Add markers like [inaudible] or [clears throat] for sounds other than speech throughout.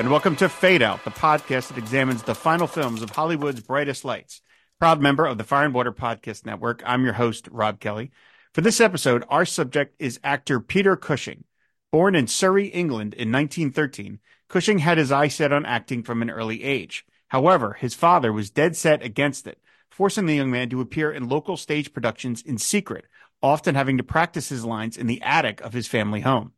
And welcome to Fade Out, the podcast that examines the final films of Hollywood's brightest lights. Proud member of the Fire and Water Podcast Network, I'm your host, Rob Kelly. For this episode, our subject is actor Peter Cushing. Born in Surrey, England in 1913, Cushing had his eye set on acting from an early age. However, his father was dead set against it, forcing the young man to appear in local stage productions in secret, often having to practice his lines in the attic of his family home.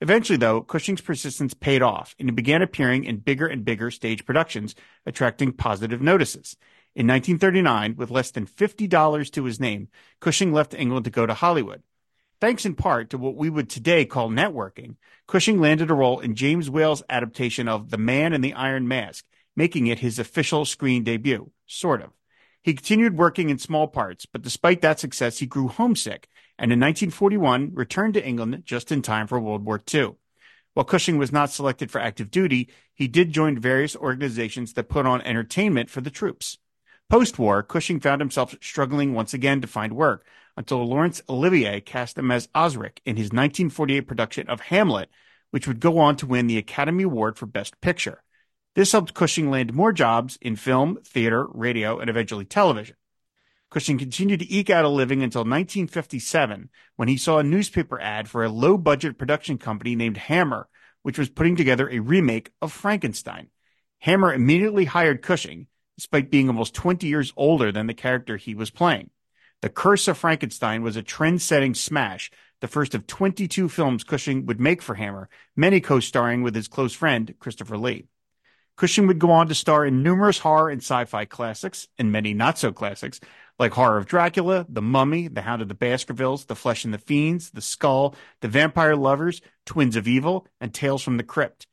Eventually, though, Cushing's persistence paid off, and he began appearing in bigger and bigger stage productions, attracting positive notices. In 1939, with less than $50 to his name, Cushing left England to go to Hollywood. Thanks in part to what we would today call networking, Cushing landed a role in James Whale's adaptation of The Man in the Iron Mask, making it his official screen debut, sort of. He continued working in small parts, but despite that success, he grew homesick and in 1941 returned to England just in time for World War II. While Cushing was not selected for active duty, he did join various organizations that put on entertainment for the troops. Post war, Cushing found himself struggling once again to find work until Laurence Olivier cast him as Osric in his 1948 production of Hamlet, which would go on to win the Academy Award for Best Picture. This helped Cushing land more jobs in film, theater, radio, and eventually television. Cushing continued to eke out a living until 1957 when he saw a newspaper ad for a low budget production company named Hammer, which was putting together a remake of Frankenstein. Hammer immediately hired Cushing, despite being almost 20 years older than the character he was playing. The Curse of Frankenstein was a trend setting smash, the first of 22 films Cushing would make for Hammer, many co starring with his close friend, Christopher Lee. Cushing would go on to star in numerous horror and sci fi classics, and many not so classics, like Horror of Dracula, The Mummy, The Hound of the Baskervilles, The Flesh and the Fiends, The Skull, The Vampire Lovers, Twins of Evil, and Tales from the Crypt.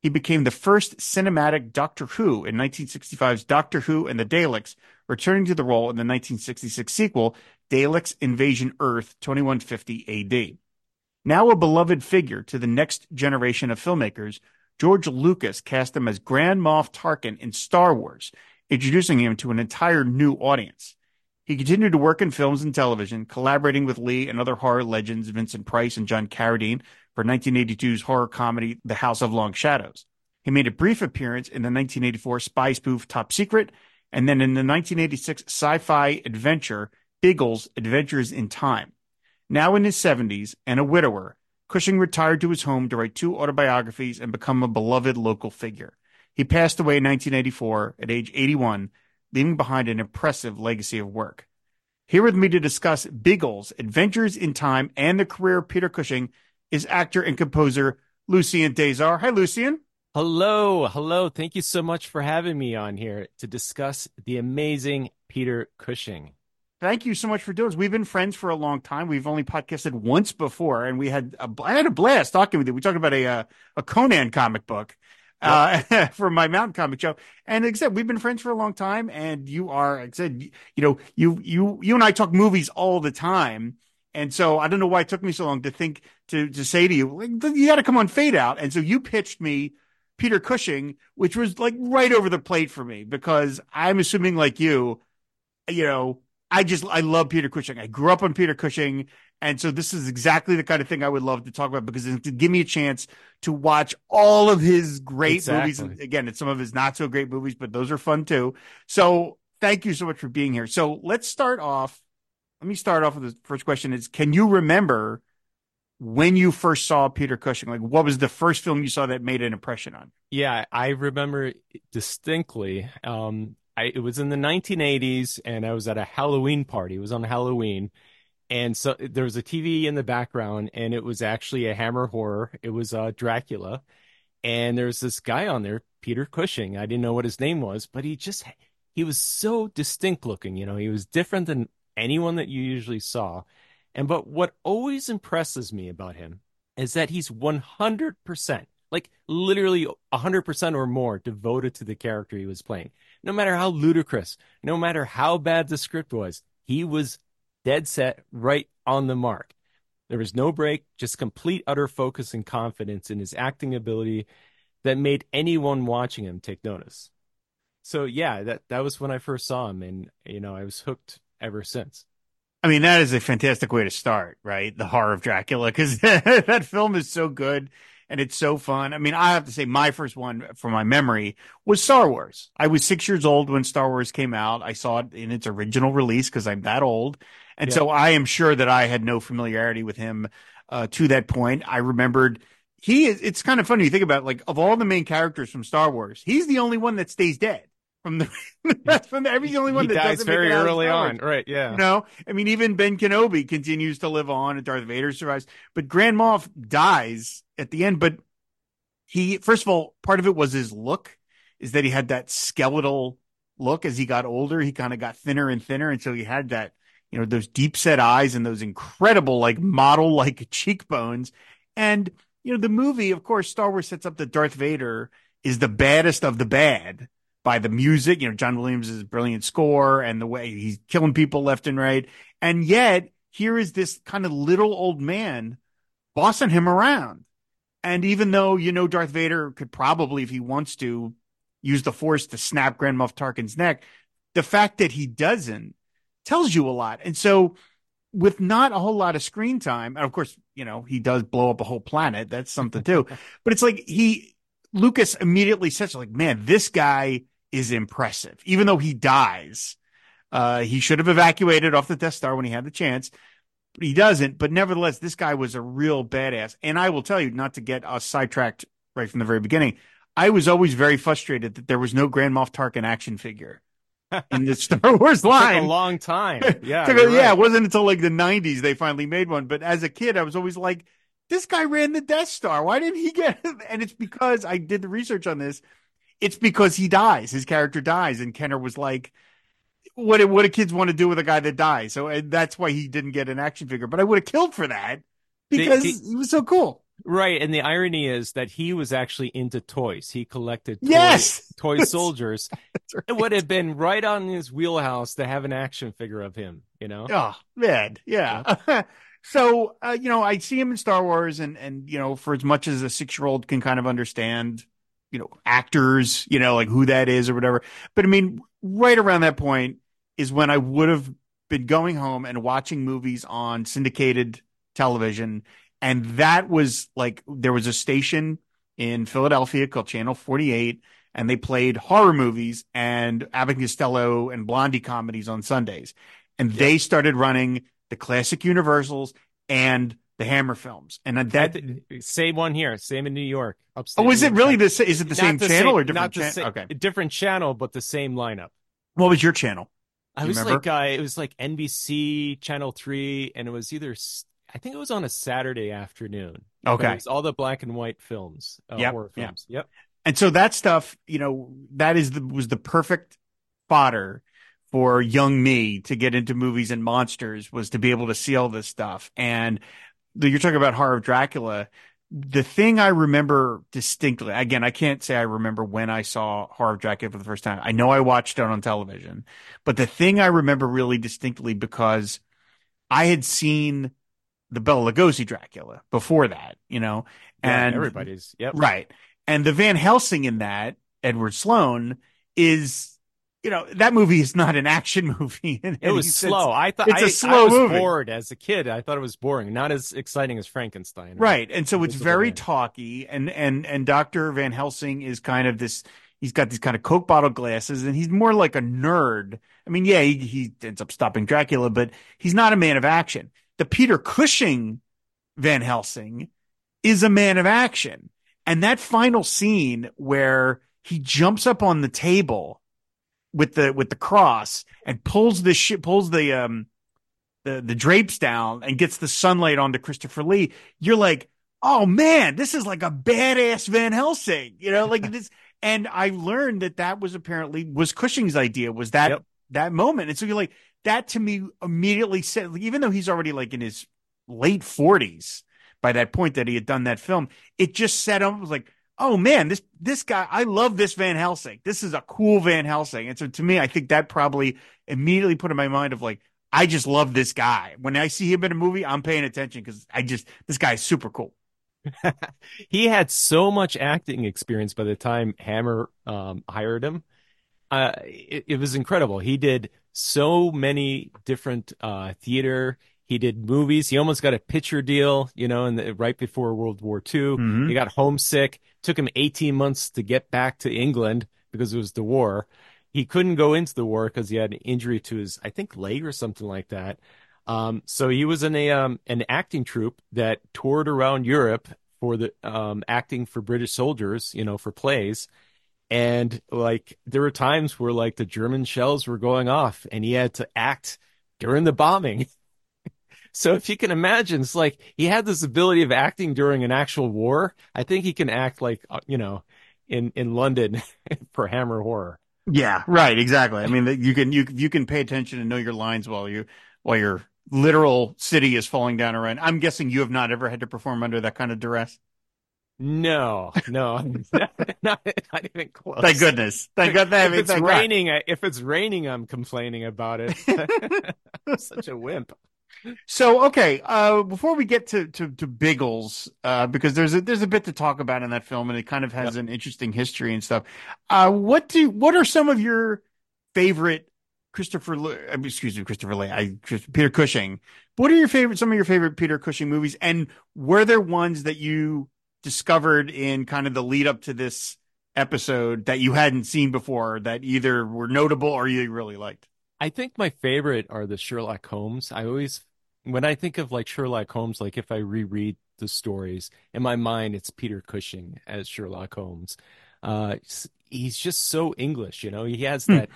He became the first cinematic Doctor Who in 1965's Doctor Who and the Daleks, returning to the role in the 1966 sequel, Daleks Invasion Earth 2150 AD. Now a beloved figure to the next generation of filmmakers, George Lucas cast him as Grand Moff Tarkin in Star Wars, introducing him to an entire new audience. He continued to work in films and television, collaborating with Lee and other horror legends Vincent Price and John Carradine for 1982's horror comedy The House of Long Shadows. He made a brief appearance in the 1984 spy spoof Top Secret, and then in the 1986 sci-fi adventure Biggles Adventures in Time. Now in his 70s and a widower, Cushing retired to his home to write two autobiographies and become a beloved local figure. He passed away in 1984 at age 81 leaving behind an impressive legacy of work. Here with me to discuss Biggles, Adventures in Time, and the career of Peter Cushing is actor and composer Lucien Desar. Hi, Lucien. Hello. Hello. Thank you so much for having me on here to discuss the amazing Peter Cushing. Thank you so much for doing this. We've been friends for a long time. We've only podcasted once before, and we had a, I had a blast talking with you. We talked about a uh, a Conan comic book, uh, [laughs] for my mountain comic show. And like I said, we've been friends for a long time, and you are, like I said, you know, you you you and I talk movies all the time. And so I don't know why it took me so long to think to to say to you, like, you got to come on Fade Out. And so you pitched me Peter Cushing, which was like right over the plate for me because I'm assuming like you, you know, I just I love Peter Cushing. I grew up on Peter Cushing, and so this is exactly the kind of thing I would love to talk about because it give me a chance to watch all of his great exactly. movies. And again, it's some of his not so great movies, but those are fun too. So thank you so much for being here. So let's start off. Let me start off with the first question: Is can you remember when you first saw Peter Cushing? Like, what was the first film you saw that made an impression on? Yeah, I remember distinctly. Um, I, it was in the 1980s, and I was at a Halloween party. It was on Halloween, and so there was a TV in the background, and it was actually a Hammer horror. It was uh, Dracula, and there's this guy on there, Peter Cushing. I didn't know what his name was, but he just he was so distinct looking. You know, he was different than anyone that you usually saw. And but what always impresses me about him is that he's 100% like literally 100% or more devoted to the character he was playing. No matter how ludicrous, no matter how bad the script was, he was dead set, right on the mark. There was no break, just complete utter focus and confidence in his acting ability that made anyone watching him take notice. So yeah, that that was when I first saw him and you know, I was hooked ever since. I mean, that is a fantastic way to start, right? The horror of Dracula, because [laughs] that film is so good and it's so fun. I mean, I have to say, my first one from my memory was Star Wars. I was six years old when Star Wars came out. I saw it in its original release because I'm that old. And yeah. so I am sure that I had no familiarity with him uh, to that point. I remembered he is, it's kind of funny you think about like of all the main characters from Star Wars, he's the only one that stays dead from the [laughs] from the, every only one he that dies very early on, right? Yeah. You know, I mean, even Ben Kenobi continues to live on, and Darth Vader survives, but Grand Moff dies at the end. But he, first of all, part of it was his look, is that he had that skeletal look as he got older. He kind of got thinner and thinner until he had that, you know, those deep set eyes and those incredible like model like [laughs] cheekbones. And you know, the movie, of course, Star Wars sets up that Darth Vader is the baddest of the bad by the music, you know, John Williams' brilliant score and the way he's killing people left and right. And yet here is this kind of little old man bossing him around. And even though, you know, Darth Vader could probably, if he wants to, use the force to snap Grand Moff Tarkin's neck, the fact that he doesn't tells you a lot. And so with not a whole lot of screen time, and of course, you know, he does blow up a whole planet. That's something too. [laughs] but it's like he, Lucas immediately says, like, man, this guy is impressive. Even though he dies, uh, he should have evacuated off the Death Star when he had the chance. But he doesn't. But nevertheless, this guy was a real badass. And I will tell you, not to get us sidetracked right from the very beginning, I was always very frustrated that there was no Grand Moff Tarkin action figure in the [laughs] Star Wars line. a long time. [laughs] Yeah. yeah, right. it wasn't until like the 90s they finally made one. But as a kid, I was always like, this guy ran the Death Star. Why didn't he get it? [laughs] And it's because I did the research on this it's because he dies. His character dies, and Kenner was like, "What? What do kids want to do with a guy that dies?" So that's why he didn't get an action figure. But I would have killed for that because the, the, he was so cool. Right, and the irony is that he was actually into toys. He collected toy, yes! [laughs] toy soldiers. right. It would have been right on his wheelhouse to have an action figure of him. You know? Oh man, yeah. yeah. [laughs] so uh, you know, I see him in Star Wars, and and you know, for as much as a six year old can kind of understand you know, actors, you know, like who that is or whatever. But I mean, right around that point is when I would have been going home and watching movies on syndicated television. And that was like, there was a station in Philadelphia called Channel 48, and they played horror movies and Abbott Costello and Blondie comedies on Sundays. And yeah. they started running the classic Universals and the Hammer films, and that same one here, same in New York. Upstate oh, is it really the is it the same the channel same, or different channel? Okay, different channel, but the same lineup. What was your channel? I was remember? like, uh, it was like NBC Channel Three, and it was either I think it was on a Saturday afternoon. Okay, all the black and white films, uh, yep. horror films. Yep. yep. And so that stuff, you know, that is the was the perfect fodder for young me to get into movies and monsters was to be able to see all this stuff. And you're talking about Horror of Dracula. The thing I remember distinctly, again, I can't say I remember when I saw Horror of Dracula for the first time. I know I watched it on television, but the thing I remember really distinctly because I had seen the Bela Lugosi Dracula before that, you know, and yeah, everybody's, yep. Right. And the Van Helsing in that, Edward Sloan, is you know that movie is not an action [laughs] movie. it was slow. I thought it's I, a slow I was movie. Bored as a kid. I thought it was boring, not as exciting as Frankenstein. Right, and so it's very Man. talky. And and and Doctor Van Helsing is kind of this. He's got these kind of Coke bottle glasses, and he's more like a nerd. I mean, yeah, he, he ends up stopping Dracula, but he's not a man of action. The Peter Cushing Van Helsing is a man of action, and that final scene where he jumps up on the table with the with the cross and pulls the shit pulls the um the the drapes down and gets the sunlight onto Christopher Lee, you're like, oh man, this is like a badass Van Helsing, you know, like [laughs] this. And I learned that that was apparently was Cushing's idea was that yep. That moment, and so you're like that to me immediately said, even though he's already like in his late forties by that point that he had done that film, it just set him was like oh man, this this guy, I love this Van Helsing. This is a cool Van Helsing. And so to me, I think that probably immediately put in my mind of like, I just love this guy. When I see him in a movie, I'm paying attention because I just this guy is super cool. [laughs] he had so much acting experience by the time Hammer um, hired him. Uh, it, it, was incredible. He did so many different uh, theater. He did movies. He almost got a picture deal, you know, in the, right before World War II. Mhm. He got homesick. Took him 18 months to get back to England because it was the war. He couldn't go into the war because he had an injury to his, I think, leg or something like that. Um, so he was in a um, an acting troupe that toured around Europe for the um, acting for British soldiers, you know, for plays. And like there were times where like the German shells were going off and he had to act during the bombing. [laughs] So if you can imagine, it's like he had this ability of acting during an actual war. I think he can act like, uh, you know, in in London [laughs] for Hammer Horror. Yeah, right, exactly. I mean, you can you you can pay attention and know your lines while you while your literal city is falling down around. I'm guessing you have not ever had to perform under that kind of duress. No, no, [laughs] not, not, not even close. Thank goodness. Thank God. That, If it's thank God. raining, I- if it's raining, I'm complaining about it. I'm [laughs] such a wimp. So okay, uh, before we get to to, to Biggles, uh, because there's a there's a bit to talk about in that film, and it kind of has an interesting history and stuff. Uh, what do what are some of your favorite Christopher? Le- excuse me, Christopher Lee, I Peter Cushing. What are your favorite? Some of your favorite Peter Cushing movies, and were there ones that you discovered in kind of the lead up to this episode that you hadn't seen before that either were notable or you really liked? I think my favorite are the Sherlock Holmes. I always, when I think of like Sherlock Holmes, like if I reread the stories in my mind, it's Peter Cushing as Sherlock Holmes. Uh, he's just so English, you know. He has Hmm. that.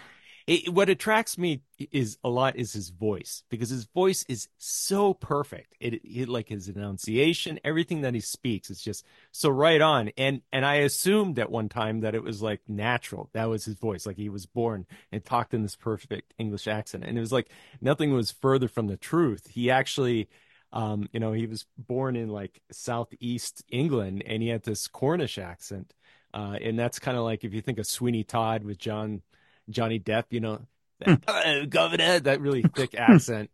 It, what attracts me is a lot is his voice because his voice is so perfect. It, it like his enunciation, everything that he speaks is just so right on. And and I assumed at one time that it was like natural. That was his voice, like he was born and talked in this perfect English accent. And it was like nothing was further from the truth. He actually, um, you know, he was born in like southeast England and he had this Cornish accent. Uh, and that's kind of like if you think of Sweeney Todd with John Johnny Depp, you know, that, [laughs] governor, that really thick [laughs] accent.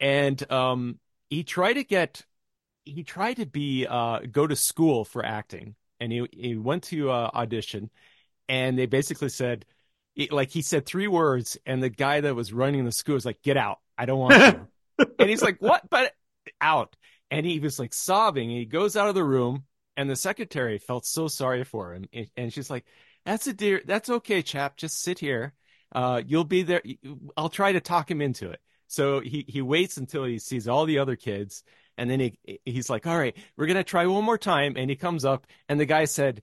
And um, he tried to get, he tried to be, uh, go to school for acting. And he, he went to uh, audition and they basically said, like he said three words, and the guy that was running the school was like, "Get out! I don't want you." [laughs] and he's like, "What?" But out, and he was like sobbing. And he goes out of the room, and the secretary felt so sorry for him, and she's like, "That's a dear. That's okay, chap. Just sit here. Uh, you'll be there. I'll try to talk him into it." So he he waits until he sees all the other kids, and then he he's like, "All right, we're gonna try one more time." And he comes up, and the guy said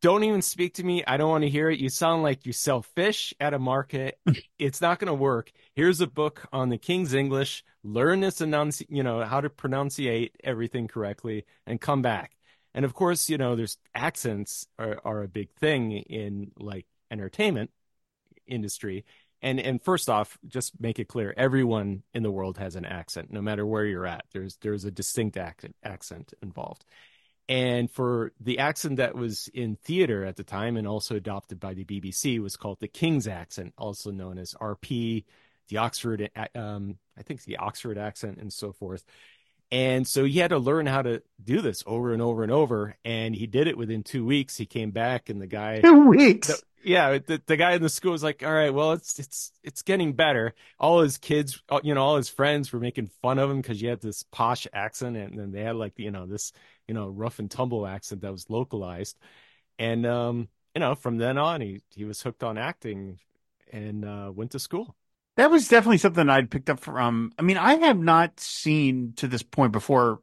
don't even speak to me. I don't want to hear it. You sound like you sell fish at a market. [laughs] it's not going to work. Here's a book on the King's English. Learn this enunci- you know, how to pronunciate everything correctly and come back. And of course, you know, there's accents are, are a big thing in like entertainment industry. And and first off, just make it clear, everyone in the world has an accent, no matter where you're at. There's there's a distinct accent accent involved. And for the accent that was in theater at the time and also adopted by the BBC was called the King's accent, also known as RP, the Oxford, um, I think the Oxford accent and so forth. And so he had to learn how to do this over and over and over. And he did it within two weeks. He came back and the guy, Two weeks. the- yeah, the, the guy in the school was like, all right, well, it's, it's, it's getting better. All his kids, you know, all his friends were making fun of him because he had this posh accent and then they had like, you know, this, you know, rough and tumble accent that was localized. And, um, you know, from then on, he, he was hooked on acting and, uh, went to school. That was definitely something I'd picked up from. I mean, I have not seen to this point before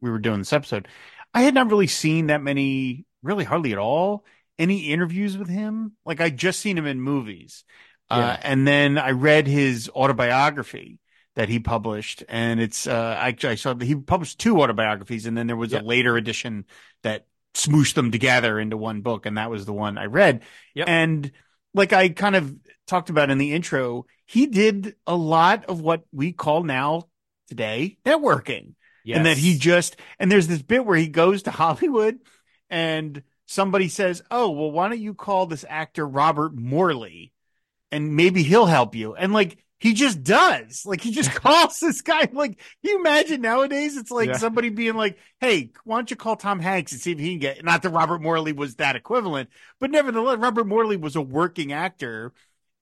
we were doing this episode. I had not really seen that many, really hardly at all, any interviews with him. Like I just seen him in movies. Uh, and then I read his autobiography that he published and it's, uh, actually I saw that he published two autobiographies and then there was Yep. a later edition that smooshed them together into one book. And that was the one I read. Yep. And like I kind of talked about in the intro, he did a lot of what we call now today networking. And that he just, and there's this bit where he goes to [laughs] Hollywood and somebody says, Oh, well, why don't you call this actor Robert Morley and maybe he'll help you? And like, he just does. Like, he just [laughs] calls this guy. Like, can you imagine nowadays? It's like Yeah. somebody being like, Hey, why don't you call Tom Hanks and see if he can get, not that Robert Morley was that equivalent, but nevertheless, Robert Morley was a working actor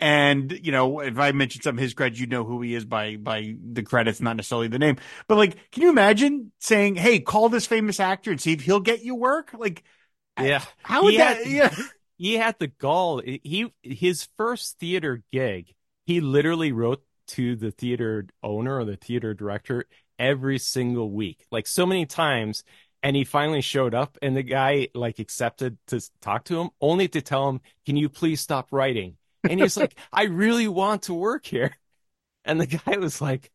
And you know, if I mention some of his credits, you know who he is by by the credits, not necessarily the name. But like, can you imagine saying, "Hey, call this famous actor and see if he'll get you work"? Like, yeah, how would he that? Had, [laughs] yeah, he had the gall. He his first theater gig, he literally wrote to the theater owner or the theater director every single week, like so many times. And he finally showed up, and the guy like accepted to talk to him, only to tell him, "Can you please stop writing?" And he's like, "I really want to work here." And the guy was like,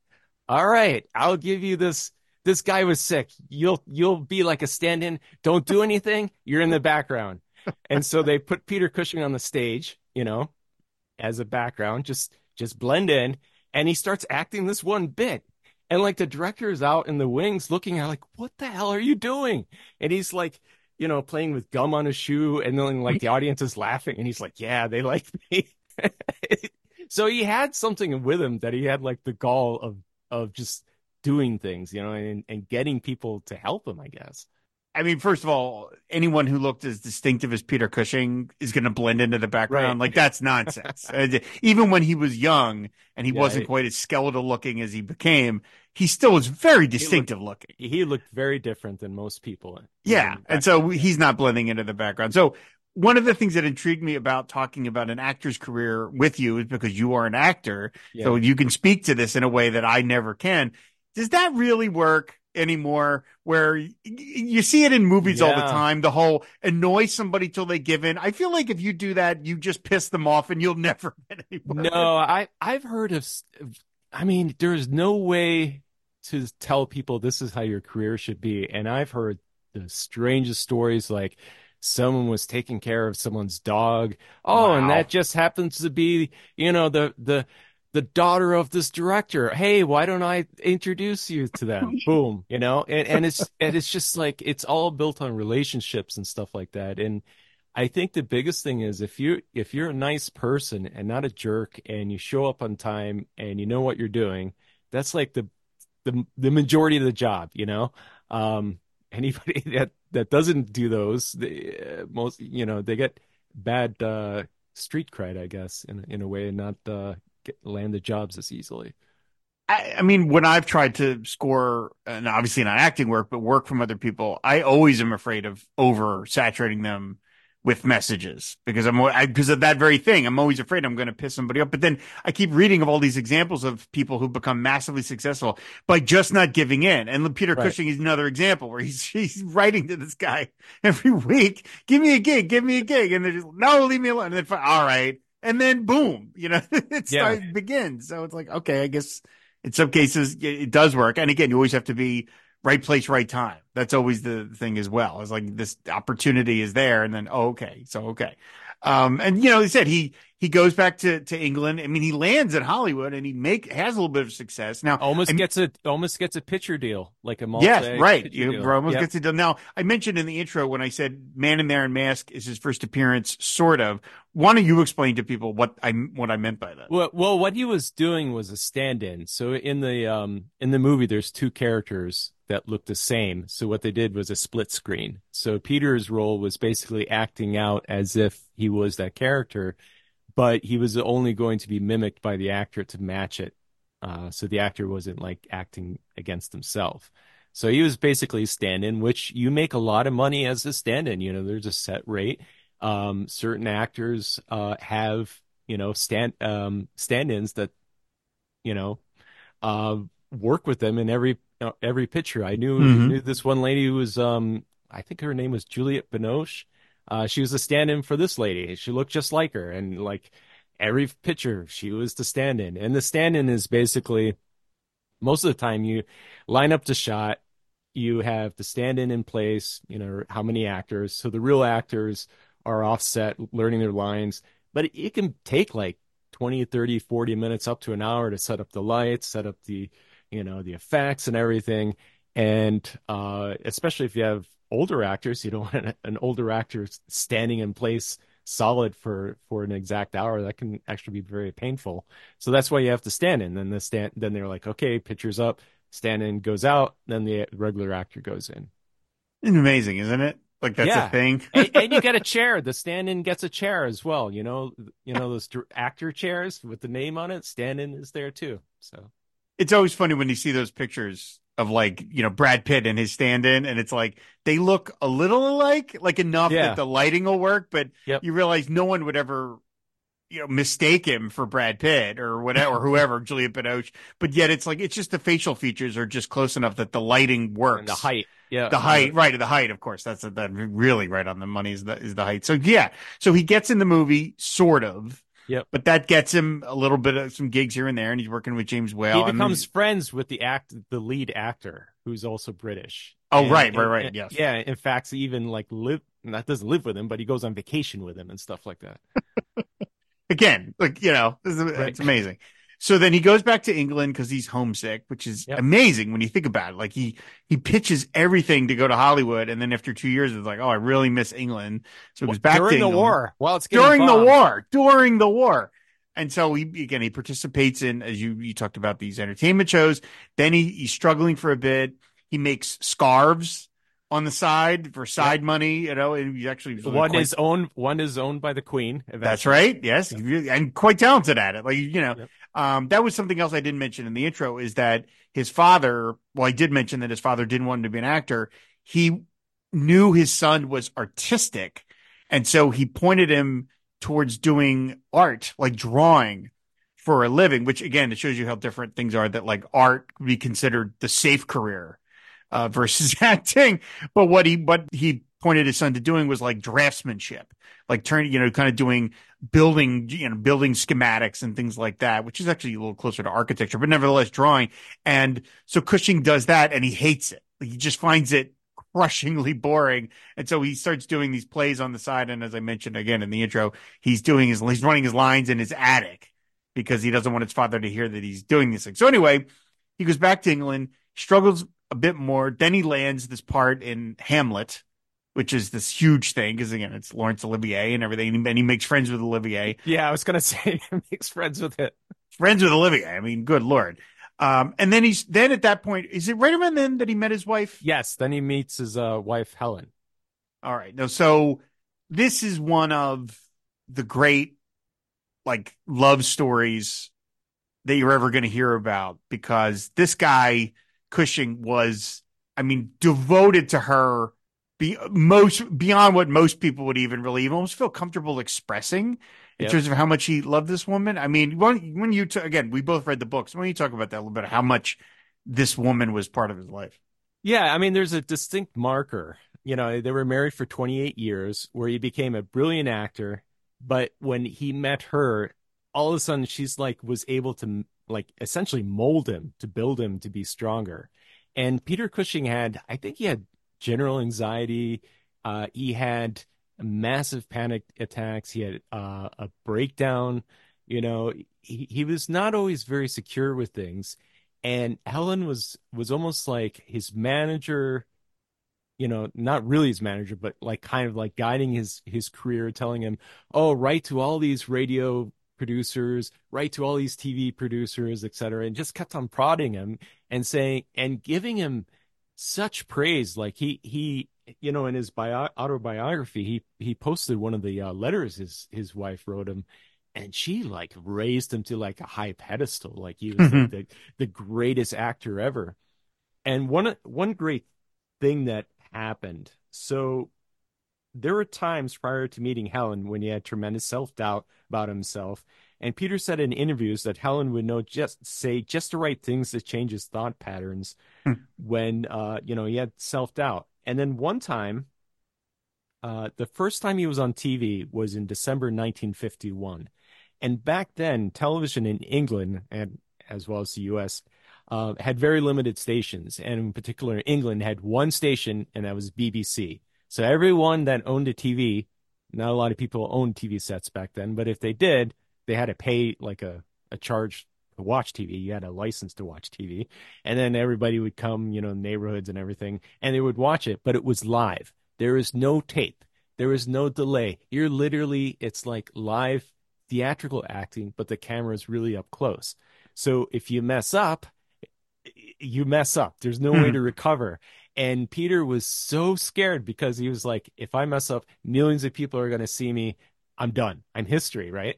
"All right, I'll give you this." This guy was sick. You'll you'll be like a stand-in. Don't do anything. You're in the background. And so they put Peter Cushing on the stage, you know, as a background, just just blend in, and he starts acting this one bit and like the director is out in the wings looking at like, what the hell are you doing? And he's like, you know, playing with gum on his shoe, and then like the audience is laughing, and he's like, yeah, they like [laughs] me. so he had something with him that he had like the gall of of just doing things, you know, and, and getting people to help him, I guess. I mean, first of all, anyone who looked as distinctive as Peter Cushing is going to blend into the background. Right. Like that's nonsense. [laughs] Uh, even when he was young and he yeah, wasn't quite as skeletal looking as he became, he still was very distinctive he looked, looking. He looked very different than most people. Yeah. And so he's not blending into the background. So one of the things that intrigued me about talking about an actor's career with you is because you are an actor. Yeah. So you can speak to this in a way that I never can. Does that really work? anymore where you see it in movies yeah. all the time the whole annoy somebody till they give in i feel like if you do that you just piss them off and you'll [laughs] never get anywhere no i i've heard of i mean there's no way to tell people this is how your career should be and i've heard the strangest stories like someone was taking care of someone's dog oh wow. and that just happens to be you know the the the daughter of this director. Hey, why don't I introduce you to them? [laughs] Boom, you know, and, and it's and it's just like it's all built on relationships and stuff like that. And I think the biggest thing is if you if you're a nice person and not a jerk and you show up on time and you know what you're doing, that's like the the the majority of the job, you know. Um, anybody [laughs] that that doesn't do those, they, uh, most you know, they get bad uh, street cred, I guess, in in a way, and not uh, get, land the jobs as easily. I, I, mean, when I've tried to score, and obviously not acting work, but work from other people, I always am afraid of oversaturating them with messages because I'm because of that very thing. I'm always afraid I'm going to piss somebody up. But then I keep reading of all these examples of people who've become massively successful by just not giving in. And Peter right. Cushing is another example where he's he's writing to this guy [laughs] every week, "Give me a gig, give me a gig," and they're just no, leave me alone. And then all right, and then boom, you know, [laughs] it starts yeah. begins. So it's like, okay, I guess in some cases it does work. And again, you always have to be right place, right time. That's always the thing as well. It's like this opportunity is there, and then oh, okay, so okay. Um, and you know, he said he he goes back to, to England. I mean, he lands in Hollywood and he make has a little bit of success. Now almost I gets a almost gets a picture deal, like a multi yes, right. You almost yep. gets a deal. Now I mentioned in the intro when I said Man in the Iron Mask is his first appearance, sort of. Why don't you explain to people what I what I meant by that? Well, well, what he was doing was a stand-in. So in the um in the movie, there's two characters that look the same. So what they did was a split screen. So Peter's role was basically acting out as if he was that character but he was only going to be mimicked by the actor to match it. Uh, so the actor wasn't like acting against himself. So he was basically a stand-in, which you make a lot of money as a stand-in. You know, there's a set rate. Um, certain actors uh, have you know stand um, stand-ins that you know uh, work with them in every uh, every picture. I knew, mm-hmm. knew this one lady who was um, I think her name was Juliette Binoche uh, she was a stand-in for this lady. She looked just like her, and like every picture, she was the stand-in. And the stand-in is basically most of the time you line up the shot, you have the stand-in in place. You know how many actors, so the real actors are offset, learning their lines. But it, it can take like 20, 30, 40 minutes up to an hour to set up the lights, set up the you know the effects and everything and uh, especially if you have older actors. You don't [laughs] want an, an older actor standing in place solid for for an exact hour that can actually be very painful so that's why you have to stand in then the stand then they're like okay pictures up stand in goes out then the regular actor goes in it's amazing isn't it Like that's Yeah. a thing. [laughs] and, and you get a [laughs] chair. The stand-in gets a chair as well. You know, you know those actor chairs with the name on it. Stand-in is there too. So it's always funny when you see those pictures of like you know Brad Pitt and his stand-in, and it's like they look a little alike, like enough Yeah. that the lighting will work, but Yep. you realize no one would ever you know mistake him for Brad Pitt or whatever, or whoever [laughs] Julia Binoche. But yet it's like it's just the facial features are just close enough that the lighting works. and the height, yeah, The height, mm-hmm. right? The height, of course. That's that really right on the money is the is the height. So yeah, so he gets in the movie, sort of. Yep. But that gets him a little bit of some gigs here and there, and he's working with James Whale. he becomes then- friends with the act, the lead actor, who's also British. Oh, And- right, right, right, and- yes. Yeah, in fact, he even like live, not doesn't live with him, but he goes on vacation with him and stuff like that. [laughs] again, like you know, this is, Right. it's amazing. So then he goes back to England because he's homesick, which is Yep. amazing when you think about it. Like he he pitches everything to go to Hollywood, and then after two years, it's like, oh, I really miss England. So he goes back during the war. While it's getting during the war, during the war. And so he again he participates in as you you talked about these entertainment shows. Then he he's struggling for a bit. He makes scarves on the side for side money, you know, and he actually was One quite- is owned. One is owned by the Queen. that's right. Yes, really- and quite talented at it. Like you know, Yep. um, that was something else I didn't mention in the intro is that his father. Well, I did mention that his father didn't want him to be an actor. He knew his son was artistic, and so he pointed him towards doing art, like drawing, for a living. Which again, it shows you how different things are. That like art be considered the safe career uh, [laughs] versus acting. But what he what he pointed his son to doing was like draftsmanship, like turning, you know, kind of doing building, you know, building schematics and things like that, which is actually a little closer to architecture, but nevertheless drawing. And so Cushing does that and he hates it. He just finds it crushingly boring. And so he starts doing these plays on the side. And as I mentioned again in the intro, he's doing his, he's running his lines in his attic because he doesn't want his father to hear that he's doing these things. So anyway, he goes back to England, struggles a bit more. Then he lands this part in Hamlet, which is this huge thing because again, it's Laurence Olivier and everything. And he makes friends with Olivier, Yeah, I was gonna [laughs] say he makes friends with it. friends with Olivier. I mean, good Lord. Um, and then he's, then at that point, is it right around then that he met his wife? Yes. Then he meets his uh, wife Helen. All right. No, so this is one of the great like love stories that you're ever going to hear about because this guy Cushing was, I mean, devoted to her be most beyond what most people would even really even almost feel comfortable expressing in Yep. terms of how much he loved this woman. I mean, when when you t- again, we both read the books. When you talk about that a little bit, how much this woman was part of his life. Yeah, I mean, there's a distinct marker. You know, they were married for 28 years, where he became a brilliant actor. But when he met her, all of a sudden, she's like was able to like essentially mold him to build him to be stronger. And Peter Cushing had, I think, he had general anxiety. Uh, he had massive panic attacks. He had uh, a breakdown. You know, he he was not always very secure with things and Helen was was almost like his manager, you know, not really his manager, but like kind of like guiding his his career, telling him, "Oh, write to all these radio producers, write to all these TV producers, etc." And just kept on prodding him and saying and giving him such praise. Like he he you know in his bio autobiography he he posted one of the uh, letters his his wife wrote him and she like raised him to like a high pedestal like he was like the, the greatest actor ever and one one great thing that happened so there were times prior to meeting Helen when he had tremendous self-doubt about himself and Peter said in interviews that Helen would know just say just the right things to change his thought patterns Hmm. when uh you know he had self-doubt. And then one time uh the first time he was on TV was in December 1951 and back then television in England and as well as the US uh, had very limited stations. And in particular England had one station and that was BBC so everyone that owned a TV not a lot of people owned TV sets back then but if they did they had to pay like a a charge to watch TV. You had a license to watch TV. And then everybody would come, you know, neighborhoods and everything, and they would watch it, but it was live. There is no tape. There is no delay. You're literally, it's like live theatrical acting, but the camera is really up close. So if you mess up, you mess up. There's no way Hmm. to recover. And Peter was so scared because he was like, if I mess up, millions of people are going to see me. I'm done. I'm history, right?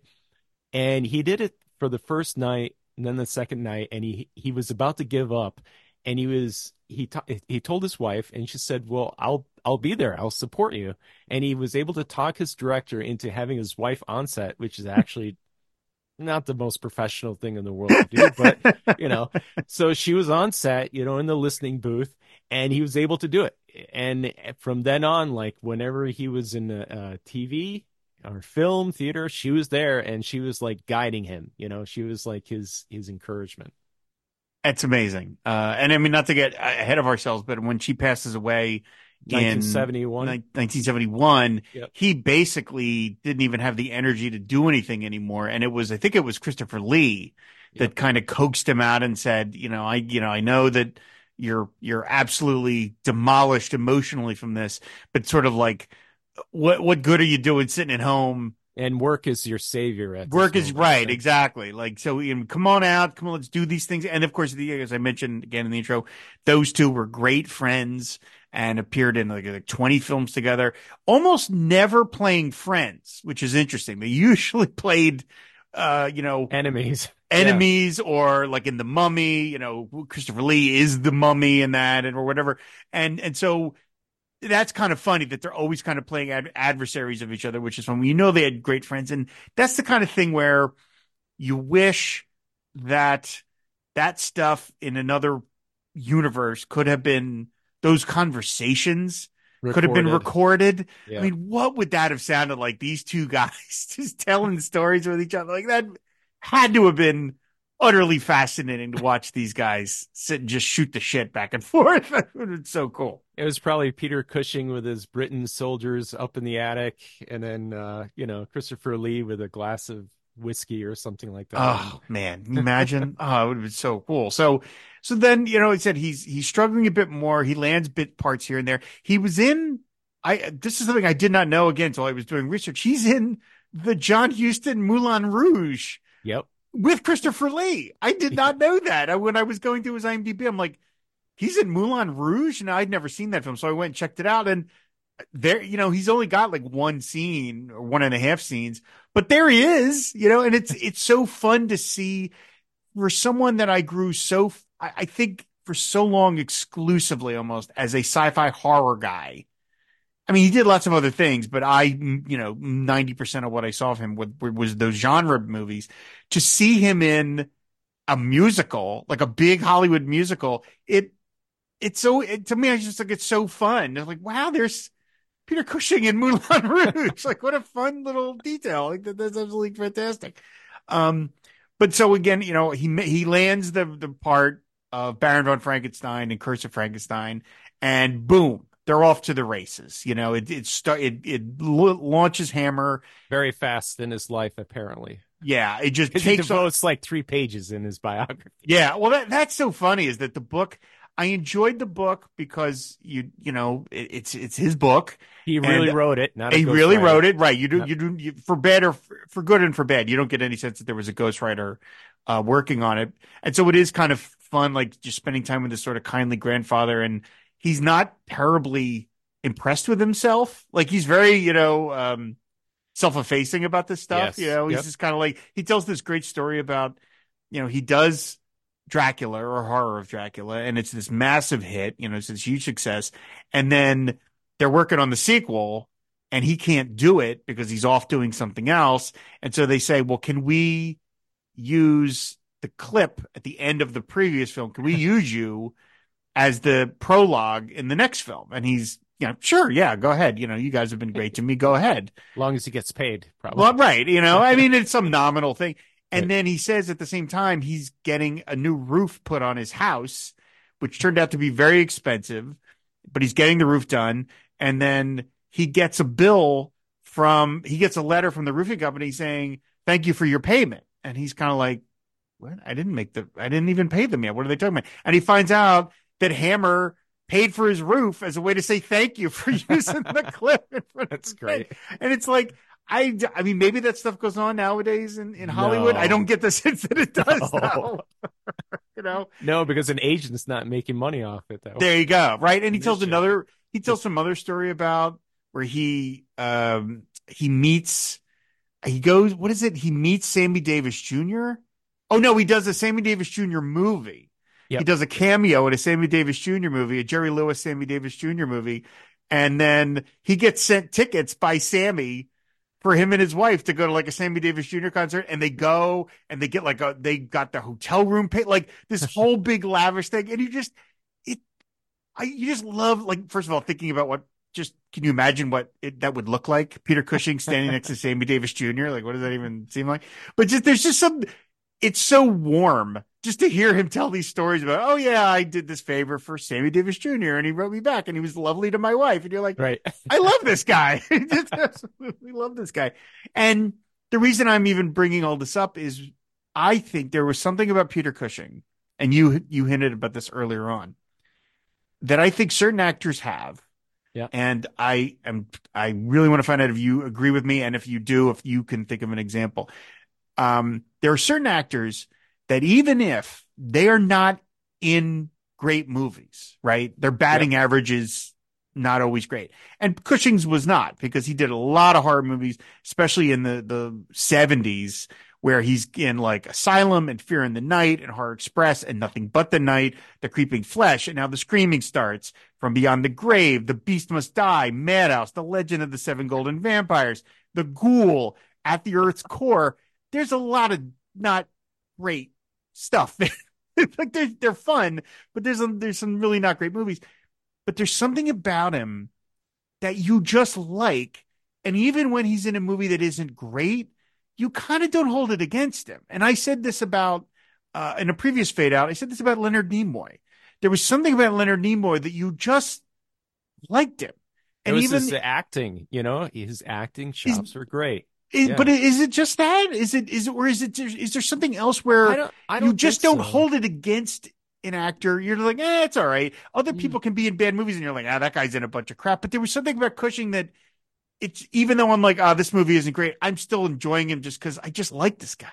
And he did it for the first night and then the second night and he he was about to give up and he was he t- he told his wife and she said, "Well, I'll I'll be there. I'll support you." And he was able to talk his director into having his wife on set, which is actually not the most professional thing in the world to do, but [laughs] you know, so she was on set, you know, in the listening booth, and he was able to do it. And from then on, like whenever he was in a, a TV or film theater, she was there, and she was like guiding him. You know, she was like his his encouragement. It's amazing. Uh, and I mean, not to get ahead of ourselves, but when she passes away 1971. in 1971, Yep. he basically didn't even have the energy to do anything anymore. And it was, I think it was Christopher Lee that Yep. kind of coaxed him out and said, you know, I, you know, I know that you're, you're absolutely demolished emotionally from this, but sort of like, what, what good are you doing sitting at home? And work is your savior. At Work is moment, right, right? exactly. Like so, you know, come on out, come on, let's do these things. And of course, the as I mentioned again in the intro, those two were great friends and appeared in like, like twenty films together. Almost never playing friends, which is interesting. They [laughs] usually played, uh, you know, Enemies. enemies or like in the Mummy. You know, Christopher Lee is the Mummy in that, and or whatever. And and so that's kind of funny that they're always kind of playing ad- adversaries of each other, which is fun. You know, they had great friends, and that's the kind of thing where you wish that that stuff in another universe could have been those conversations could have been recorded. Yeah. I mean, what would that have sounded like? These two [laughs] guys just telling stories with each other like that had to have been utterly fascinating to watch these guys sit and just shoot the shit back and [laughs] forth. That would have been so cool. It was probably Peter Cushing with his Britain soldiers up in the attic, and then uh, you know Christopher Lee with a glass of whiskey or something like that. Oh man, imagine? [laughs] oh, it would have been so cool. So, so then you know, he said he's he's struggling a bit more. He lands bit parts here and there. He was in. I this is something I did not know again until I was doing research. He's in the John Huston Moulin Rouge Yep. with Christopher Lee. I did [laughs] not know that. I, when I was going through his IMDb, I'm like, he's in Moulin Rouge, and I'd never seen that film, so I went and checked it out. And there, you know, he's only got like one scene or one and a half scenes, but there he is, you know, and it's it's so fun to see for someone that I grew so I, I think for so long exclusively almost as a sci-fi horror guy. I mean, he did lots of other things, but I, you know, 90% of what I saw of him was, those genre movies. To see him in a musical, like a big Hollywood musical, it, it's so, it, to me, I just like, it's so fun. It's like, wow, there's Peter Cushing in Moulin [laughs] Rouge. like, what a fun little detail. Like, that, that's absolutely fantastic. Um, but so again, you know, he, he lands the, the part of Baron von Frankenstein and Curse of Frankenstein and boom, they're off to the races. You know, it it start it it launches Hammer. Very fast in his life, apparently. Yeah, it just he takes off. devotes like three pages in his biography. Yeah, well, that that's so funny is that the book. I enjoyed the book because you you know it, it's it's his book. He really wrote it. Not a He really ghostwriter. wrote it right. You do you do you, for bad or for, for good and for bad. You don't get any sense that there was a ghostwriter uh, working on it, and so it is kind of fun, like just spending time with this sort of kindly grandfather. And he's not terribly impressed with himself. Like he's very you know um, self-effacing about this stuff. Yes. You know, he's Yep. just kind of like he tells this great story about you know he does Dracula or horror of Dracula, and it's this massive hit. You know, it's this huge success, and then they're working on the sequel, and he can't do it because he's off doing something else. And so they say, "Well, can we use the clip at the end of the previous film? Can we use you as the prologue in the next film?" And he's, you know, sure, yeah, go ahead. You know, you guys have been great to me. Go ahead. As long as he gets paid, probably. Well, right. You know, I mean, it's some [laughs] nominal thing. And Right. then he says at the same time, he's getting a new roof put on his house, which turned out to be very expensive, but he's getting the roof done. And then he gets a bill from, he gets a letter from the roofing company saying, thank you for your payment. And he's kind of like, what? I didn't make the, I didn't even pay them yet. What are they talking about? And he finds out that Hammer paid for his roof as a way to say thank you for [laughs] using the clip. in front of That's great. And it's like, I, I mean, maybe that stuff goes on nowadays in, in Hollywood. No. I don't get the [laughs] sense that it does No. now. [laughs] you know? No, because an agent's not making money off it though. There you go. Right. And he tells Commission. another, he tells some other story about where he, um, he meets, he goes, what is it? He meets Sammy Davis Jr. Oh no, he does a Sammy Davis Jr. movie. Yep. He does a cameo in a Sammy Davis Jr. movie, a Jerry Lewis Sammy Davis Jr. movie. And then he gets sent tickets by Sammy for him and his wife to go to like a Sammy Davis Jr. concert and they go and they get like a they got the hotel room paid like this [laughs] whole big lavish thing and you just it I you just love like first of all thinking about what just can you imagine what it, that would look like Peter Cushing standing next to [laughs] Sammy Davis Jr. like what does that even seem like but just there's just some it's so warm just to hear him tell these stories about oh yeah I did this favor for Sammy Davis Jr. and he wrote me back and he was lovely to my wife and you're like Right. [laughs] I love this guy. [laughs] Just absolutely love this guy. And the reason I'm even bringing all this up is I think there was something about Peter Cushing, and you you hinted about this earlier on, that I think certain actors have. Yeah. And I am I really want to find out if you agree with me, and if you do, if you can think of an example. Um, there are certain actors that even if they are not in great movies, right? Their batting average is not always great. And Cushing's was not because he did a lot of horror movies, especially in the, the 70s, where he's in like Asylum and Fear in the Night and Horror Express and Nothing But the Night, The Creeping Flesh, and now The Screaming starts from Beyond the Grave, The Beast Must Die, Madhouse, The Legend of the Seven Golden Vampires, The Ghoul, At the Earth's Core. There's a lot of not great stuff. [laughs] like they're, they're fun, but there's a, there's some really not great movies but there's something about him that you just like. And even when he's in a movie that isn't great, you kind of don't hold it against him. And I said this about, uh, in a previous fade out, I said this about Leonard Nimoy. There was something about Leonard Nimoy that you just liked him. It And even, the acting, you know, his acting chops were great. Is- yeah. but is it just that? Is it, is it, or is it, is there something else where I don't, I don't you just don't so. hold it against an actor. You're like, eh, it's all right. Other Mm. people can be in bad movies, and you're like, ah, that guy's in a bunch of crap. But there was something about Cushing that it's even though I'm like, ah, this movie isn't great, I'm still enjoying him just because I just like this guy.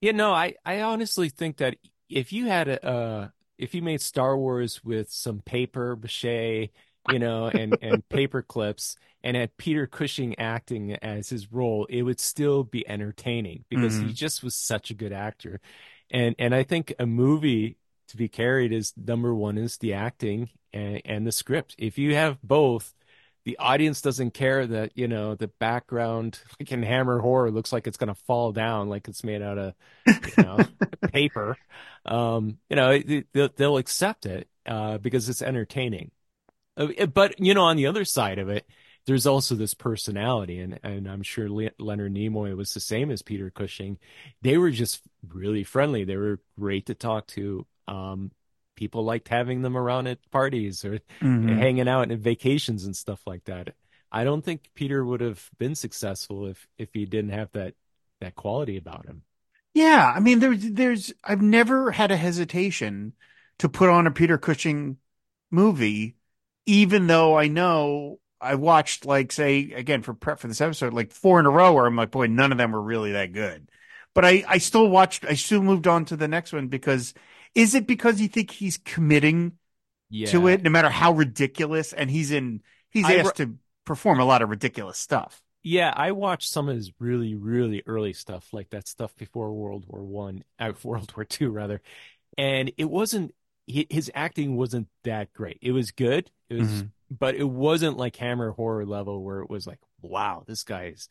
You know, I, I honestly think that if you had a, uh, if you made Star Wars with some paper mache, you know, and, and paper clips and had Peter Cushing acting as his role, it would still be entertaining because he Mhm. just was such a good actor. And, and I think a movie to be carried is number one is the acting and, and the script. If you have both, the audience doesn't care that, you know, the background, [laughs] like in Hammer Horror, looks like it's going to fall down, like it's made out of, you know, [laughs] paper. Um, you know, they'll, they'll accept it, uh, because it's entertaining. Uh, But, you know, on the other side of it, there's also this personality, and, and I'm sure Le- Leonard Nimoy was the same as Peter Cushing. They were just really friendly. They were great to talk to. Um, people liked having them around at parties or Mm-hmm. hanging out and vacations and stuff like that. I don't think Peter would have been successful if if he didn't have that that quality about him. Yeah, I mean, there's there's I've never had a hesitation to put on a Peter Cushing movie, even though I know I watched like say again for prep for this episode like four in a row where I'm like, boy, none of them were really that good. But I I still watched I still moved on to the next one because is it because you think he's committing Yeah. to it no matter how ridiculous and he's in he's I asked to perform a lot of ridiculous stuff. Yeah, I watched some of his really, really early stuff, like that stuff before World War One, uh, World War Two rather, and it wasn't hi- his acting wasn't that great. It was good, it was, Mhm. but it wasn't like Hammer horror level where it was like, wow, this guy's.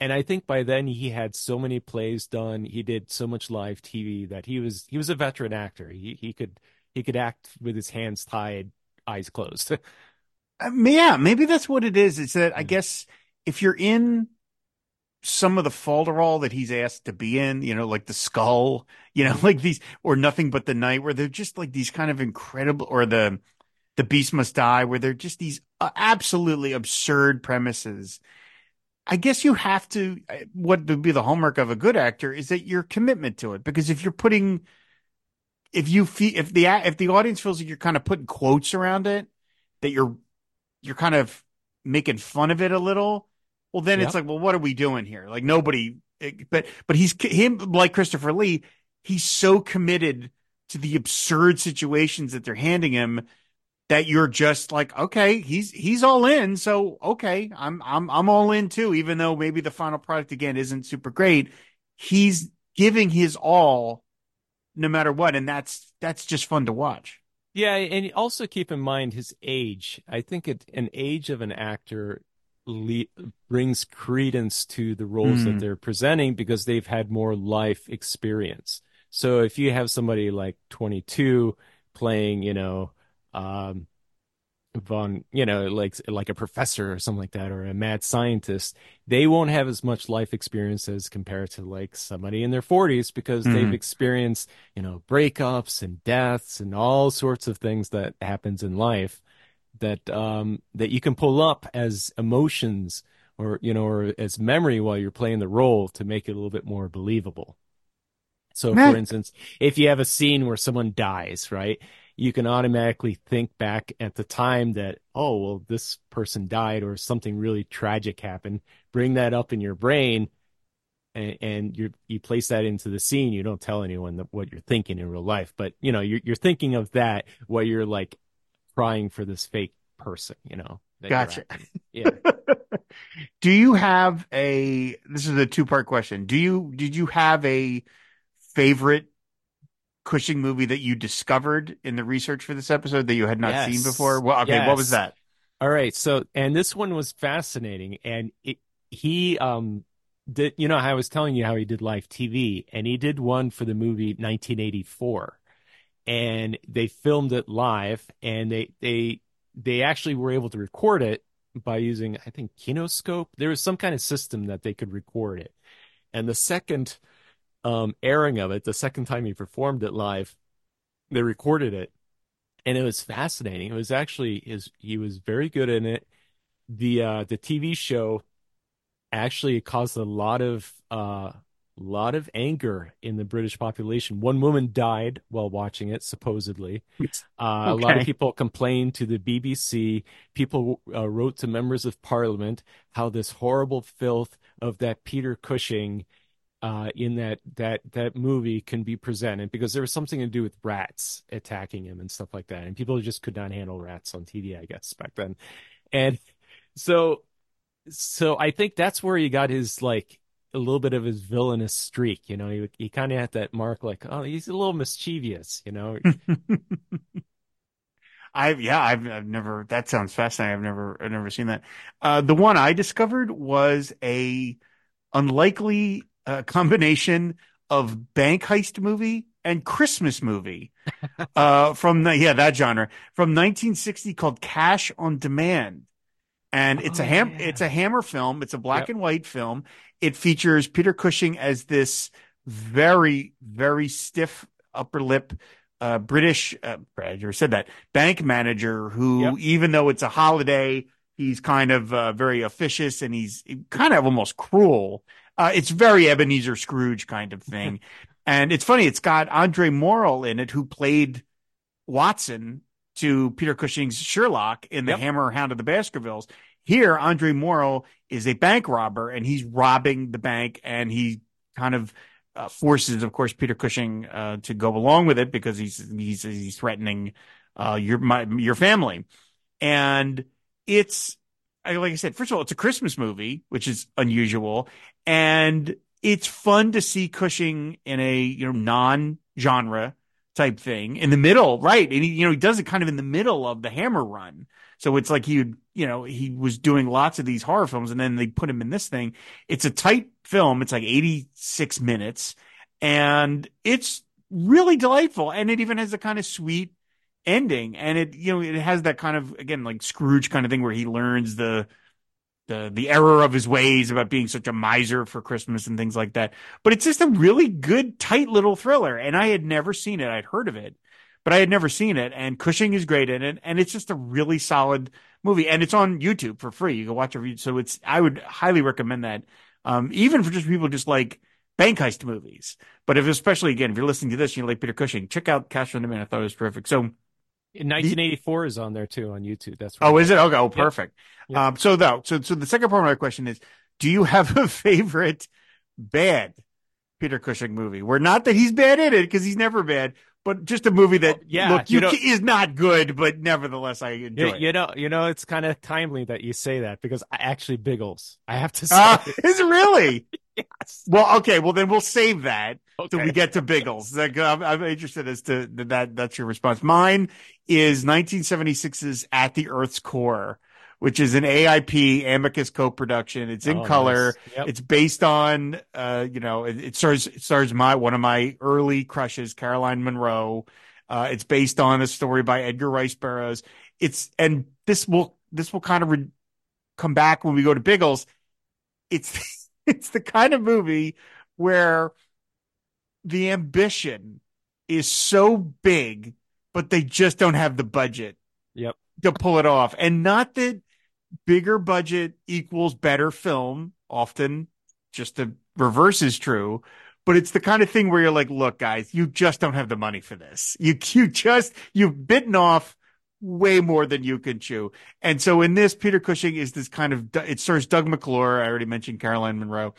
And I think by then he had so many plays done, he did so much live TV that he was he was a veteran actor. He he could he could act with his hands tied, eyes closed. [laughs] Uh, yeah, maybe that's what it is. It's that I Mhm. guess if you're in some of the falderall that he's asked to be in, you know, like the skull, you know, [laughs] like these or nothing but the night, where they're just like these kind of incredible, or the the beast must die, where they're just these uh, absolutely absurd premises. I guess you have to. uh, What would be the hallmark of a good actor is that your commitment to it, because if you're putting, if you feel, if the if the audience feels like you're kind of putting quotes around it, that you're you're kind of making fun of it a little, well, then it's like, well, what are we doing here? Like nobody, eh, but but he's him like Christopher Lee. He's so committed to the absurd situations that they're handing him that you're just like, okay, he's he's all in. So okay, I'm I'm I'm all in too, even though maybe the final product again isn't super great. He's giving his all no matter what, and that's that's just fun to watch. Yeah, and also keep in mind his age. I think it, an age of an actor le- brings credence to the roles mm. that hmm. they're presenting because they've had more life experience. So if you have somebody like 22 playing, you know, um, von, you know, like like a professor or something like that, or a mad scientist, they won't have as much life experience as compared to like somebody in their 40s because mm-hmm. they've experienced, you know, breakups and deaths and all sorts of things that happens in life that um that you can pull up as emotions or you know or as memory while you're playing the role to make it a little bit more believable. So, for instance, if you have a scene where someone dies, right? you can automatically think back at the time that, oh, well, this person died or something really tragic happened. Bring that up in your brain and, and you you place that into the scene. You don't tell anyone that, what you're thinking in real life, but you know, you're, you're thinking of that while you're like crying for this fake person, you know. Gotcha. Yeah. [laughs] Do you have a, this is a two part question. Do you, did you have a favorite Cushing movie that you discovered in the research for this episode that you had not yes. seen before? Well, okay, yes. what was that? All right, so and this one was fascinating, and it, he um did you know I was telling you how he did live TV, and he did one for the movie 1984, and they filmed it live, and they they they actually were able to record it by using I think Kinescope. There was some kind of system that they could record it, and the second um, airing of it, the second time he performed it live, they recorded it, and it was fascinating. It was actually his. He was very good in it. The uh, the TV show actually caused a lot of uh, lot of anger in the British population. One woman died while watching it, supposedly. Uh, okay. A lot of people complained to the BBC. People uh, wrote to members of Parliament how this horrible filth of that Peter Cushing uh, in that that that movie can be presented because there was something to do with rats attacking him and stuff like that, and people just could not handle rats on TV, I guess back then, and so so I think that's where he got his like a little bit of his villainous streak, you know. He he kind of had that mark, like oh, he's a little mischievous, you know. [laughs] I've yeah, I've I've never. That sounds fascinating. I've never I've never seen that. Uh, the one I discovered was a unlikely a combination of bank heist movie and Christmas movie [laughs] uh, from the, yeah that genre from 1960 called Cash on Demand, and it's oh, a ham yeah. it's a Hammer film. It's a black yep. and white film. It features Peter Cushing as this very very stiff upper lip uh, British uh, Brad, said that bank manager who yep. even though it's a holiday he's kind of uh, very officious and he's kind of almost cruel uh, it's very Ebenezer Scrooge kind of thing. [laughs] and it's funny, it's got Andre Morell in it, who played Watson to Peter Cushing's Sherlock in The yep. Hammer Hound of the Baskervilles. Here, Andre Morell is a bank robber and he's robbing the bank and he kind of uh, forces, of course, Peter Cushing uh, to go along with it because he's he's he's threatening uh, your my, your family, and it's like I said, first of all, it's a Christmas movie, which is unusual, and it's fun to see Cushing in a you know non-genre type thing in the middle, right? And he, you know, he does it kind of in the middle of the Hammer run, so it's like he, you know, he was doing lots of these horror films, and then they put him in this thing. It's a tight film; it's like eighty-six minutes, and it's really delightful, and it even has a kind of sweet ending and it you know it has that kind of again like scrooge kind of thing where he learns the the the error of his ways about being such a miser for christmas and things like that. But it's just a really good tight little thriller and i had never seen it. I'd heard of it but i had never seen it and cushing is great in it and it's just a really solid movie and it's on youtube for free. You can watch it so it's i would highly recommend that um, even for just people just like bank heist movies. But if especially again if you're listening to this and you like peter cushing check out cash on demand. I thought it was terrific. So 1984 is on there too on YouTube. That's right. oh, is it? Okay, oh, perfect. Yep. Yep. Um, so though, so so the second part of my question is, do you have a [laughs] favorite bad Peter Cushing movie? Where not that he's bad in it because he's never bad, but just a movie that Oh, yeah, look you, you know- is not good, but nevertheless I enjoy You, it. you know, you know, it's kind of timely that you say that because I actually Biggles. I have to say, Ah, is really? [laughs] yes. Well, okay. Well, then we'll save that till we get to Biggles. I'm, I'm interested as to that. That's your response. Mine is 1976's At the Earth's Core, which is an AIP Amicus co-production. It's in Oh, color. nice. Yep. It's based on, uh, you know, it, it stars it stars my one of my early crushes, Caroline Munro. Uh, it's based on a story by Edgar Rice Burroughs. It's and this will this will kind of re- come back when we go to Biggles. It's [laughs] [laughs] it's the kind of movie where the ambition is so big, but they just don't have the budget Yep. to pull it off. And not that bigger budget equals better film. Often just the reverse is true. But it's the kind of thing where you're like, look, guys, you just don't have the money for this. You [laughs] you just you've bitten off way more than you can chew. And so in this, Peter Cushing is this kind of it stars Doug McClure. I already mentioned Caroline Munro.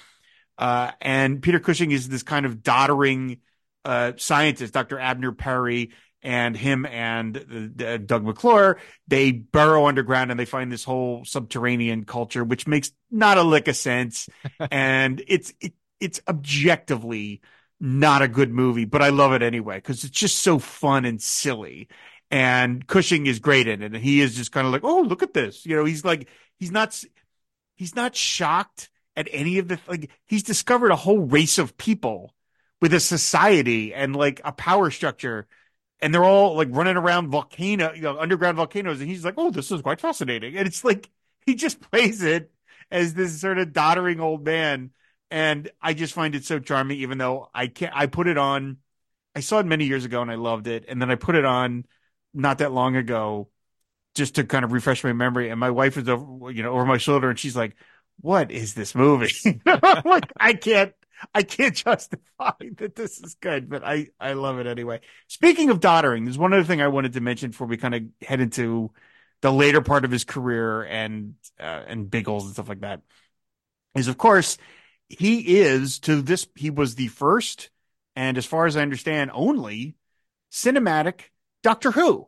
Uh, and Peter Cushing is this kind of doddering uh, scientist, Dr. Abner Perry, and him and uh, Doug McClure. They burrow underground and they find this whole subterranean culture, which makes not a lick of sense. [laughs] and it's it, it's objectively not a good movie, but I love it anyway because it's just so fun and silly. And Cushing is great in it, and he is just kind of like, oh, look at this. You know, he's like, he's not, he's not shocked at any of the like. He's discovered a whole race of people with a society and like a power structure, and they're all like running around volcano, you know, underground volcanoes, and he's like, oh, this is quite fascinating. And it's like [laughs] he just plays it as this sort of doddering old man, and I just find it so charming. Even though I can't, I put it on. I saw it many years ago and I loved it, and then I put it on not that long ago just to kind of refresh my memory. And my wife is over, you know, over my shoulder, and she's like, "What is this movie?" [laughs] [laughs] Like, I can't, I can't justify that this is good, but I, I love it anyway. Speaking of doddering, there's one other thing I wanted to mention before we kind of head into the later part of his career and uh, and Biggles and stuff like that. Is of course he is to this he was the first and as far as I understand only cinematic Doctor Who.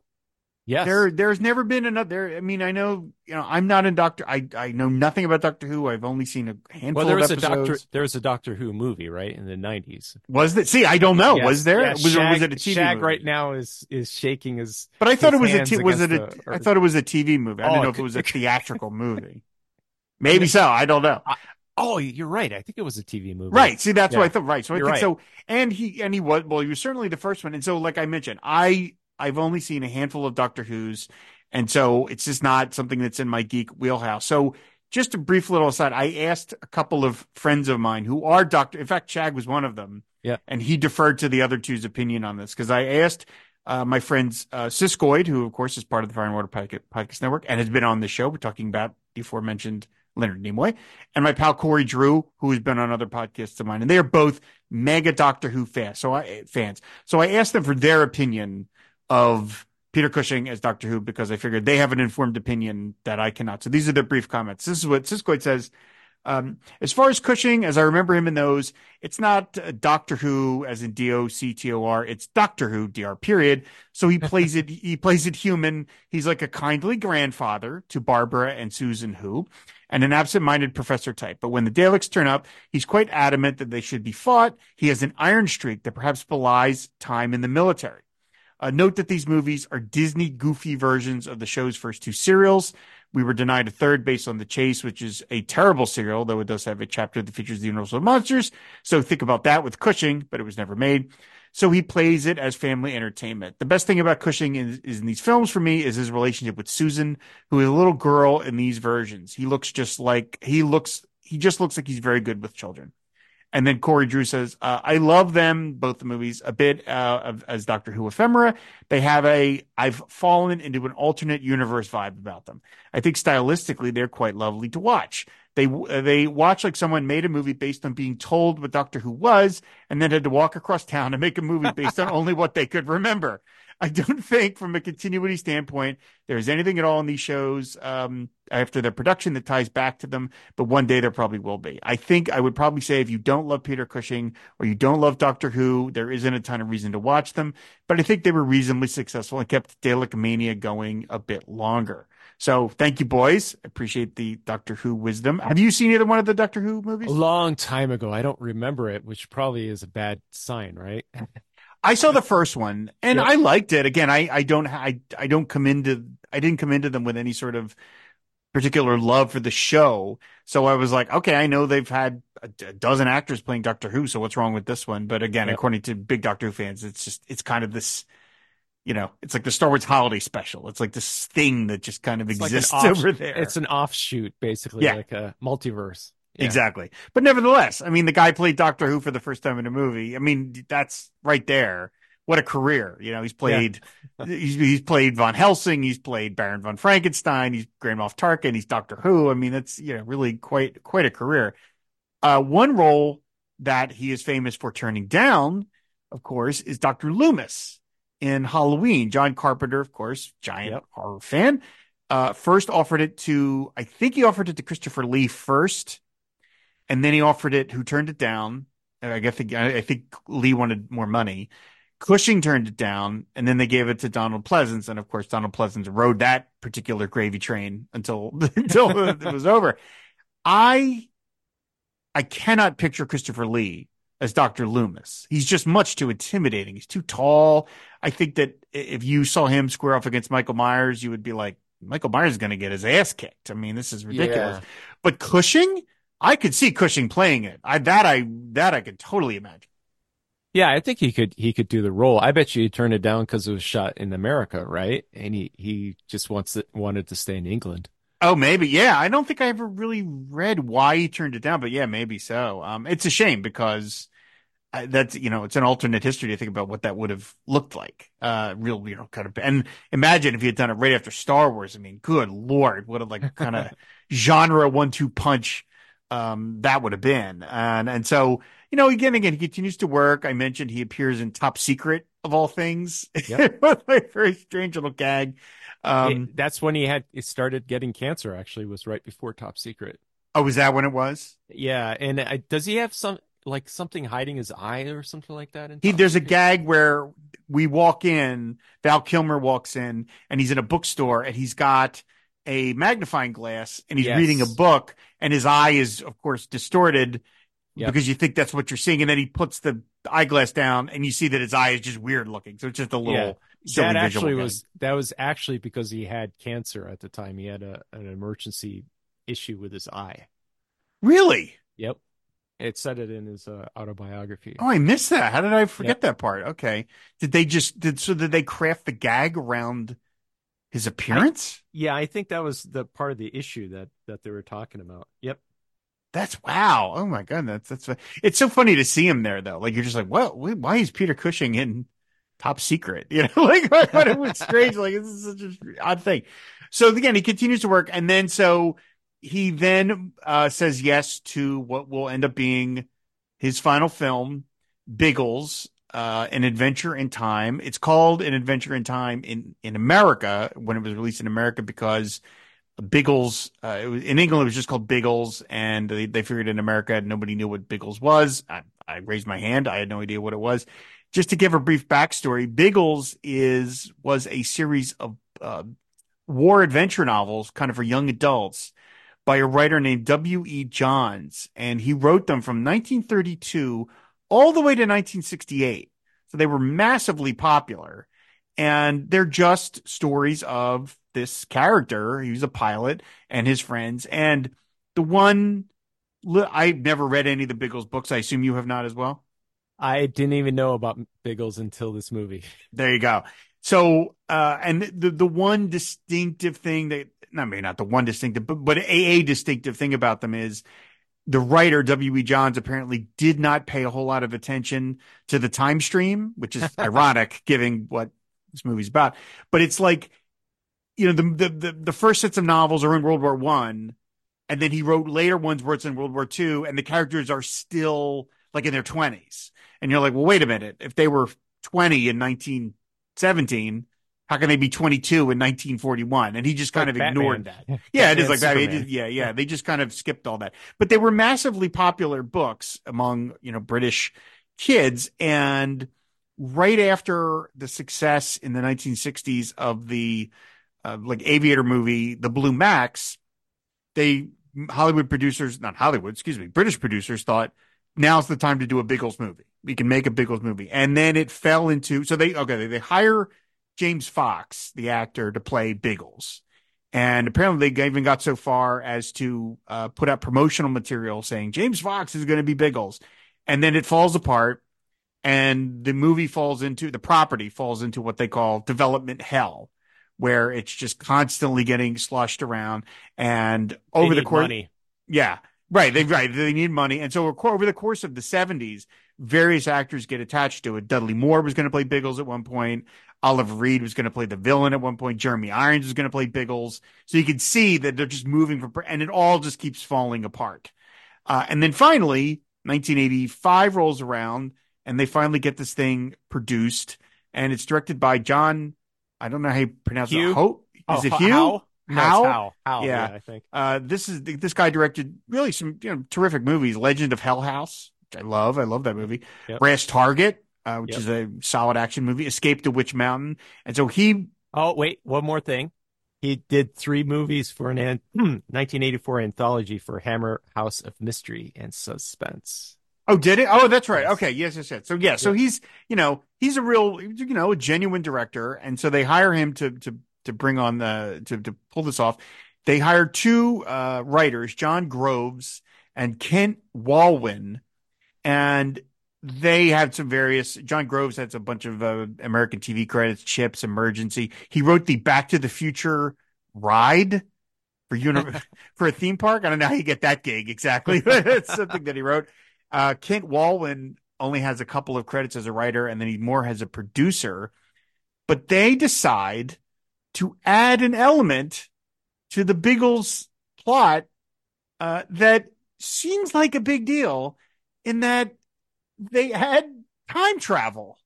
Yes. There, there's never been another. I mean, I know, you know, I'm not in Doctor. I, I know nothing about Doctor Who. I've only seen a handful well, there of was a. Doctor. There was a Doctor Who movie, right, in the nineties. Was that? See, I don't know. Yes, was there? was, or was it a TV Shag movie? right now is is shaking his. But I thought it was a. hands was it a? the I thought it was a TV movie. I Oh, didn't know if it was a [laughs] theatrical movie. Maybe so. I don't know. Oh, you're right. I think it was a TV movie. Right. See, that's what I thought. Right. So I You're think right. so. And he and he was well. He was certainly the first one. And so, like I mentioned, I I've only seen a handful of Doctor Who's, and so it's just not something that's in my geek wheelhouse. So. Just a brief little aside. I asked a couple of friends of mine who are doctor. In fact, Shag was one of them. Yeah. And he deferred to the other two's opinion on this because I asked uh, my friends uh, Siskoid, who of course is part of the Fire and Water Podcast, Podcast Network and has been on the show. We're talking about the aforementioned Leonard Nimoy, and my pal Corey Drew, who has been on other podcasts of mine, and they are both mega Doctor Who fans. So I fans. So I asked them for their opinion of Peter Cushing as Doctor Who because I figured they have an informed opinion that I cannot. So these are their brief comments. This is what Siskoid says. Um, as far as Cushing, as I remember him in those, it's not uh, Doctor Who as in D O C T O R. It's Doctor Who, Dr. Period. So he plays it. He plays it human. He's like a kindly grandfather to Barbara and Susan Who, and an absent-minded professor type. But when the Daleks turn up, he's quite adamant that they should be fought. He has an iron streak that perhaps belies time in the military. Uh, note that these movies are Disney goofy versions of the show's first two serials. We were denied a third based on The Chase, which is a terrible serial, though it does have a chapter that features the Universal Monsters. So think about that with Cushing, but it was never made. So he plays it as family entertainment. The best thing about Cushing is, is in these films for me is his relationship with Susan, who is a little girl in these versions. He looks just like he looks. He just looks like he's very good with children. And then Corey Drew says, uh, I love them, both the movies, a bit uh, of, as Doctor Who ephemera. They have a, I've fallen into an alternate universe vibe about them. I think stylistically, they're quite lovely to watch. They they watched like someone made a movie based on being told what Doctor Who was, and then had to walk across town and make a movie based on [laughs] only what they could remember. I don't [laughs] think, from a continuity standpoint, there's anything at all in these shows um, after their production that ties back to them. But one day there probably will be. I think I would probably say if you don't love Peter Cushing or you don't love Doctor Who, there isn't a ton of reason to watch them. But I think they were reasonably successful and kept Dalek Mania going a bit longer. So thank you, boys. Appreciate the Doctor Who wisdom. Have you seen either one of the Doctor Who movies? A long time ago. I don't remember it, which probably is a bad sign, right? [laughs] I saw the first one and yep. I liked it. Again, I, I don't, I, I don't come into, I didn't come into them with any sort of particular love for the show. So I was like, okay, I know they've had a, dozen actors playing Doctor Who. So what's wrong with this one? But again, yep. according to big Doctor Who fans, it's just, it's kind of this, you know, it's like the Star Wars holiday special. It's like this thing that just kind of it's exists like over there. It's an offshoot, basically, yeah. like a multiverse. Yeah. Exactly. But nevertheless, I mean, the guy played Doctor Who for the first time in a movie. I mean, that's right there. What a career. You know, he's played, yeah. he's, he's played Von Helsing. He's played Baron von Frankenstein. He's Grand Moff Tarkin. He's Doctor Who. I mean, that's, you know, really quite, quite a career. Uh, one role that he is famous for turning down, of course, is Dr. Loomis in Halloween. John Carpenter, of course, giant yep. horror fan, uh, first offered it to, I think he offered it to Christopher Lee first and then he offered it. Who turned it down? I guess I think Lee wanted more money. Cushing turned it down, and then they gave it to Donald Pleasence, and of course Donald Pleasence rode that particular gravy train until [laughs] until it was over. I I cannot picture Christopher Lee as Dr. Loomis. He's just much too intimidating. He's too tall. I think that if you saw him square off against Michael Myers, you would be like, Michael Myers is going to get his ass kicked. I mean, this is ridiculous. Yeah. But Cushing, I could see Cushing playing it. I that I that I could totally imagine. Yeah, I think he could he could do the role. I bet you he turned it down because it was shot in America, right? And he he just wants it, wanted to stay in England. Oh, maybe. Yeah, I don't think I ever really read why he turned it down, but yeah, maybe so. Um, it's a shame because uh, that's you know it's an alternate history to think about what that would have looked like. Uh, real you know kind of and imagine if he had done it right after Star Wars. I mean, good lord, what a like kind of [laughs] genre one two punch um, that would have been. And, and so, you know, again, again, he continues to work. I mentioned he appears in Top Secret of all things. Yep. [laughs] very strange little gag. Um, it, that's when he had it started getting cancer. Actually, was right before Top Secret. Oh, was that when it was? Yeah, and uh, does he have some like something hiding his eye or something like that? he, there's Secret? a gag where we walk in. Val Kilmer walks in, and he's in a bookstore, and he's got a magnifying glass and he's yes. reading a book and his eye is of course distorted yep. because you think that's what you're seeing and then he puts the eyeglass down and you see that his eye is just weird looking so it's just a little yeah. that actually was that was actually because he had cancer at the time he had a, an emergency issue with his eye really yep it said it in his uh, autobiography. Oh, I missed that. How did I forget yep. that part? Okay. Did they just did so did they craft the gag around his appearance? I, yeah, I think that was the part of the issue that that they were talking about. Yep. That's wow. Oh my god, that's that's it's so funny to see him there though. Like you're just like, well, why is Peter Cushing in Top Secret? [laughs] You know, like but it was strange. Like this is such an odd thing. So again, he continues to work, and then so he then uh, says yes to what will end up being his final film, Biggles, uh, an adventure in time. It's called an adventure in time in in America when it was released in America because Biggles uh, was, in England it was just called Biggles, and they, they figured in America nobody knew what Biggles was. I, I raised my hand; I had no idea what it was. Just to give a brief backstory, Biggles is was a series of uh, war adventure novels, kind of for young adults, by a writer named W. E. Johns, and he wrote them from 1932 all the way to 1968. So they were massively popular. And they're just stories of this character. He was a pilot and his friends. And the one, I've never read any of the Biggles books. I assume you have not as well. I didn't even know about Biggles until this movie. [laughs] There you go. So, uh, and the, the one distinctive thing that, I mean, not the one distinctive, but, but a, a distinctive thing about them is the writer W.E. Johns apparently did not pay a whole lot of attention to the time stream, which is [laughs] ironic given what this movie's about. But it's like, you know, the, the the the first sets of novels are in World War One, and then he wrote later ones where it's in World War II, and the characters are still like in their twenties, and you're like, well, wait a minute, if they were 20 in 1917 how can they be 22 in 1941? And he just kind Like of ignored that. [laughs] Yeah, it is [laughs] like that. Just- yeah, yeah. They just kind of skipped all that. But they were massively popular books among, you know, British kids. And right after the success in the 1960s of the uh, like aviator movie, The Blue Max, they Hollywood producers, not Hollywood, excuse me, British producers thought now's the time to do a Biggles movie. We can make a Biggles movie. And then it fell into so they okay, they, they hire James Fox, the actor, to play Biggles. And apparently they even got so far as to uh, put out promotional material saying James Fox is going to be Biggles. And then it falls apart and the movie falls into the property falls into what they call development hell, where it's just constantly getting sloshed around. And over the course, money. yeah, right. They right. They need money, and so over the course of the seventies, various actors get attached to it. Dudley Moore was going to play Biggles at one point. Oliver Reed was going to play the villain at one point. Jeremy Irons was going to play Biggles. So you can see that they're just moving from, and it all just keeps falling apart. Uh, and then finally, 1985 rolls around, and they finally get this thing produced, and it's directed by John. I don't know how you pronounce Hugh? it. Ho- is Oh, it Ho- Hugh? How? No, How? How? How? Yeah. Yeah, I think. Uh, this is this guy directed really some you know terrific movies. Legend of Hell House, which I love. I love that movie. Yep. Brass Target, uh, which Yep. is a solid action movie. Escape to Witch Mountain, and so he. Oh, wait, one more thing. He did three movies for an, an [clears throat] 1984 anthology for Hammer House of Mystery and Suspense. Oh, did it? Oh, that's right. Okay, yes, yes, yes. So yeah, so he's you know he's a real you know a genuine director, and so they hire him to to to bring on the to to pull this off. They hired two uh, writers, John Groves and Kent Walwin, and they had some various. John Groves has a bunch of uh, American TV credits, Chips, Emergency. He wrote the Back to the Future ride for uni- [laughs] for a theme park. I don't know how you get that gig exactly, but [laughs] it's something that he wrote. Uh, Kent Walwin only has a couple of credits as a writer, and then he more has a producer. But they decide to add an element to the Biggles plot uh, that seems like a big deal, in that they had time travel,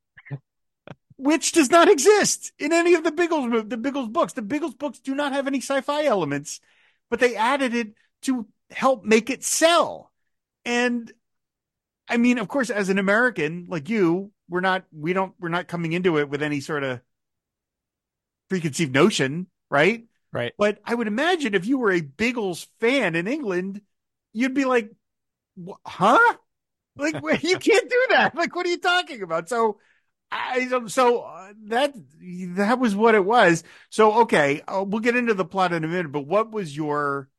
which does not exist in any of the Biggles the Biggles books. The Biggles books do not have any sci-fi elements, but they added it to help make it sell. And I mean, of course, as an American like you, we're not we don't we're not coming into it with any sort of preconceived notion, right? Right. But I would imagine if you were a Biggles fan in England, you'd be like, "Huh? Like you can't do that. Like what are you talking about?" So I so uh, that that was what it was. So okay, uh, we'll get into the plot in a minute, but what was your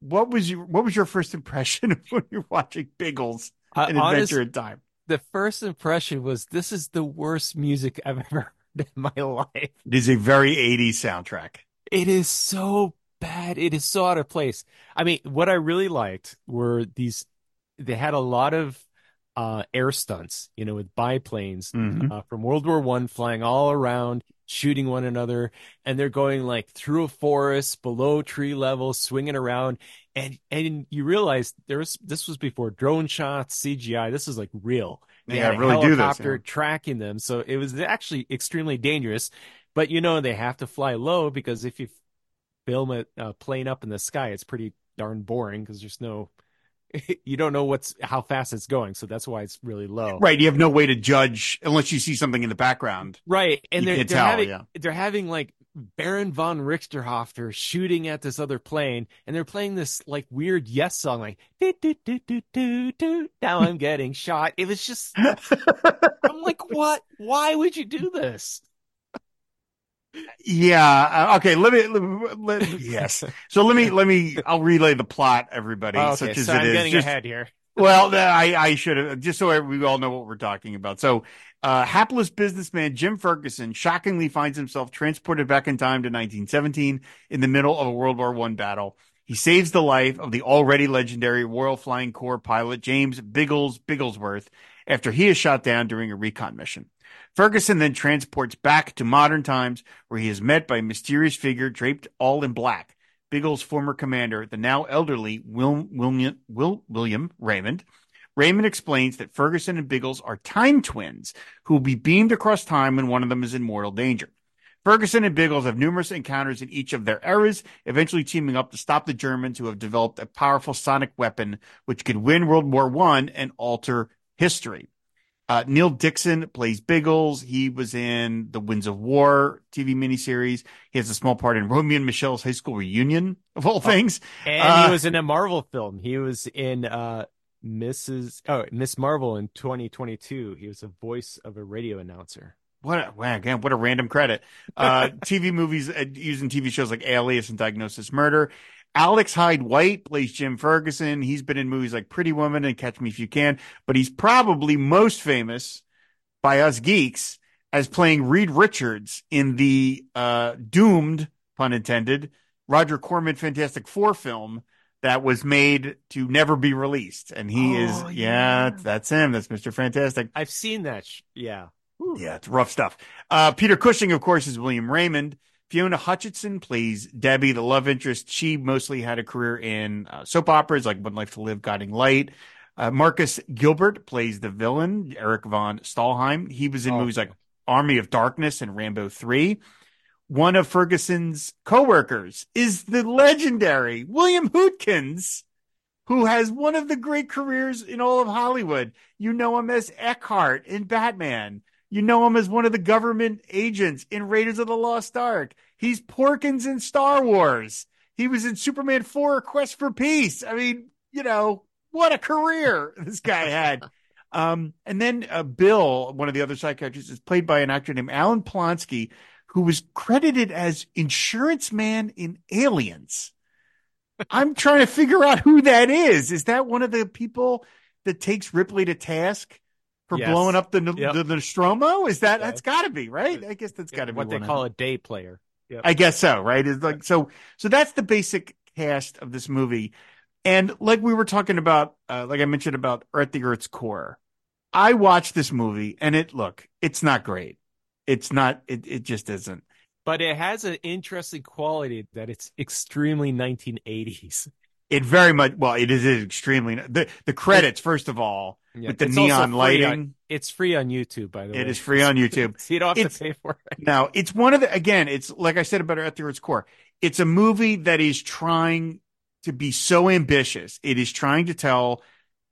what was your what was your first impression [laughs] of when you're watching Biggles Uh, an honest- adventure in time? the first impression was this is the worst music I've [laughs] ever heard in my life. It is a very 80s soundtrack. It is so bad. It is so out of place. I mean, what I really liked were these, they had a lot of uh, air stunts, you know, with biplanes Mhm. uh, from World War One flying all around, shooting one another, and they're going like through a forest, below tree level, swinging around, and and you realize there was this was before drone shots, CGI. This is like real. They Yeah, had really do this, helicopter yeah. tracking them, so it was actually extremely dangerous. But you know they have to fly low because if you film a, a plane up in the sky, it's pretty darn boring because there's no, [laughs] you don't know what's how fast it's going, so that's why it's really low. Right. You have no way to judge unless you see something in the background. Right, and they're they're tell, having yeah. they're having like Baron von Richterhoffer shooting at this other plane, and they're playing this like weird yes song, like do do do do do do. Now I'm getting shot. It was just [laughs] I'm like, what? Why would you do this? Yeah. uh, okay. Let me, let let- [laughs] yes. So let me, let me, I'll relay the plot, everybody, okay, such as so it I'm is. getting Just- ahead here. [laughs] Well, I, I should have, just so we all know what we're talking about. So, uh, hapless businessman Jim Ferguson shockingly finds himself transported back in time to 1917 in the middle of a World War One battle. He saves the life of the already legendary Royal Flying Corps pilot James Biggles Bigglesworth after he is shot down during a recon mission. Ferguson then transports back to modern times where he is met by a mysterious figure draped all in black. Biggles' former commander, the now elderly Will, William, Will, William Raymond. Raymond explains that Ferguson and Biggles are time twins who will be beamed across time when one of them is in mortal danger. Ferguson and Biggles have numerous encounters in each of their eras, eventually teaming up to stop the Germans who have developed a powerful sonic weapon which could win World War One and alter history. Uh, Neil Dickson plays Biggles. He was in the Winds of War TV miniseries. He has a small part in Romy and Michelle's high school reunion, of all things. Oh, and uh, he was in a Marvel film. He was in uh, Mrs. Oh, Miss Marvel in 2022. He was a voice of a radio announcer. What a, wow, again, what a random credit. Uh, TV movies uh, using TV shows like Alias and Diagnosis Murder. Alex Hyde White plays Jim Ferguson. He's been in movies like Pretty Woman and Catch Me If You Can, but he's probably most famous by us geeks as playing Reed Richards in the uh, doomed, pun intended, Roger Corman Fantastic Four film that was made to never be released. And he oh, is, yeah, yeah, that's him. That's Mr. Fantastic. I've seen that. Yeah. Whew. Yeah, it's rough stuff. Uh, Peter Cushing, of course, is William Raymond. Fiona Hutchison plays Debbie, the love interest. She mostly had a career in uh, soap operas like One Life to Live, Guiding Light. Uh, Marcus Gilbert plays the villain, Eric von Stalheim. He was in oh, movies like Army of Darkness and Rambo 3 one of Ferguson's coworkers is the legendary William Hootkins, who has one of the great careers in all of Hollywood. You know him as Eckhart in Batman. You know him as one of the government agents in Raiders of the Lost Ark. He's Porkins in Star Wars. He was in Superman 4 Quest for Peace. I mean, you know, what a career [laughs] this guy had. um, and then uh, Bill, one of the other psychiatrists, is played by an actor named Alan Polonsky, who was credited as insurance man in Aliens. I'm trying to figure out who that is. Is that one of the people that takes Ripley to task for yes. blowing up the, yep. the, Nostromo? Is that that's got to be right? I guess that's got to be what they call a day player. Yep. I guess so. Right? It's like so. So that's the basic cast of this movie. And like we were talking about, uh, like I mentioned about Earth, the Earth's Core, I watched this movie and it look, it's not great it's not it, it just isn't but it has an interesting quality that it's extremely 1980s it very much well it is extremely the the credits first of all yeah, with the neon lighting on, it's free on youtube by the way. it is free on [laughs] youtube. So you don't have it's, to pay for it. Now it's one of the again it's like i said about it at its core it's a movie that is trying to be so ambitious. It is trying to tell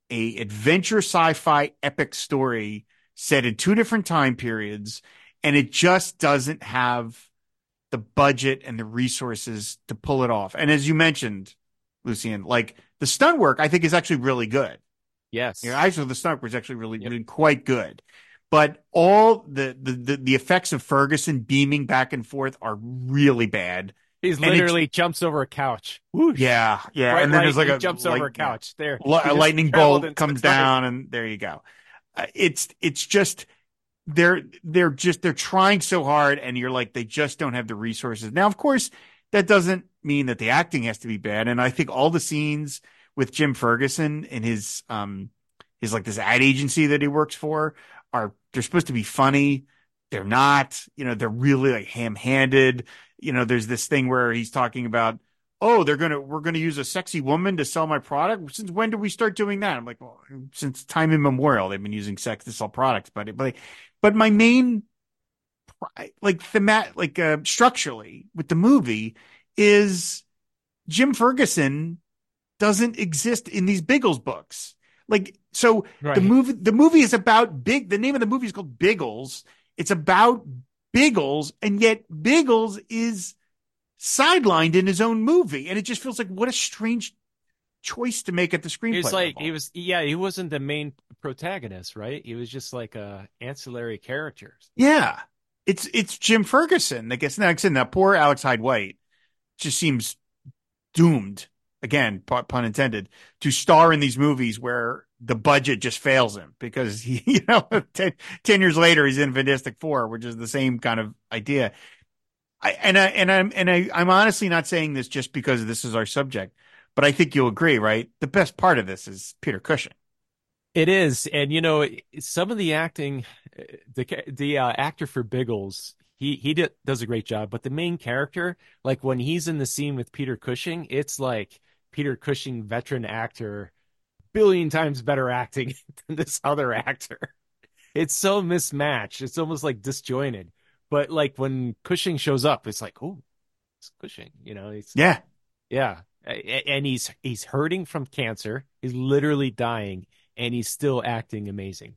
a adventure sci-fi epic story set in two different time periods and it just doesn't have the budget and the resources to pull it off. And as you mentioned, Lucien, like the stunt work, I think is actually really good. Yes, you know, actually, the stunt work is actually really, yep. really quite good. But all the, the, the the effects of Ferguson beaming back and forth are really bad. He's literally jumps over a couch. Whoosh. Yeah, yeah, Bright and then light, there's like a jumps over a couch. There, a lightning bolt comes down, and there you go. Uh, it's it's just they're they're just they're trying so hard and you're like they just don't have the resources now of course that doesn't mean that the acting has to be bad. And i think all the scenes with jim ferguson and his um his like this ad agency that he works for are they're supposed to be funny. They're not you know they're really like ham-handed. You know there's this thing where he's talking about oh they're gonna we're gonna use a sexy woman to sell my product? Since when did we start doing that? I'm like well since time immemorial they've been using sex to sell products. But but but my main, like themat, like uh, structurally with the movie is Jim Ferguson doesn't exist in these Biggles books. Like, so right. the movie, the movie is about big. The name of the movie is called Biggles. It's about Biggles, and yet Biggles is sidelined in his own movie, and it just feels like what a strange choice to make at the screenplay. It's like he was, yeah, he wasn't the main protagonist, right? He was just like a ancillary character. Yeah, it's it's Jim Ferguson that gets next, and that poor Alex Hyde White just seems doomed again, pun intended, to star in these movies where the budget just fails him because he, [laughs] you know, 10, 10 years later he's in Fantastic Four, which is the same kind of idea. I, and I and I'm and I, I'm honestly not saying this just because this is our subject. But I think you'll agree, right? The best part of this is Peter Cushing. It is, and you know, some of the acting, the the uh, actor for Biggles, he he did, does a great job. But the main character, like when he's in the scene with Peter Cushing, it's like Peter Cushing, veteran actor, billion times better acting [laughs] than this other actor. It's so mismatched. It's almost like disjointed. But like when Cushing shows up, it's like, oh, it's Cushing. You know, it's yeah, yeah, and he's he's hurting from cancer. He's literally dying, and he's still acting amazing.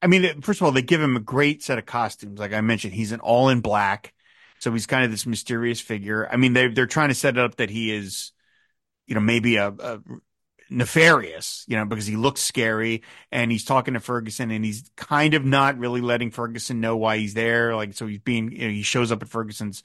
I mean, first of all, they give him a great set of costumes. Like I mentioned, he's an all in black. So he's kind of this mysterious figure. I mean, they they're trying to set it up that he is, you know, maybe a, a nefarious, you know, because he looks scary and he's talking to Ferguson and he's kind of not really letting Ferguson know why he's there. Like, so he's being, you know, he shows up at Ferguson's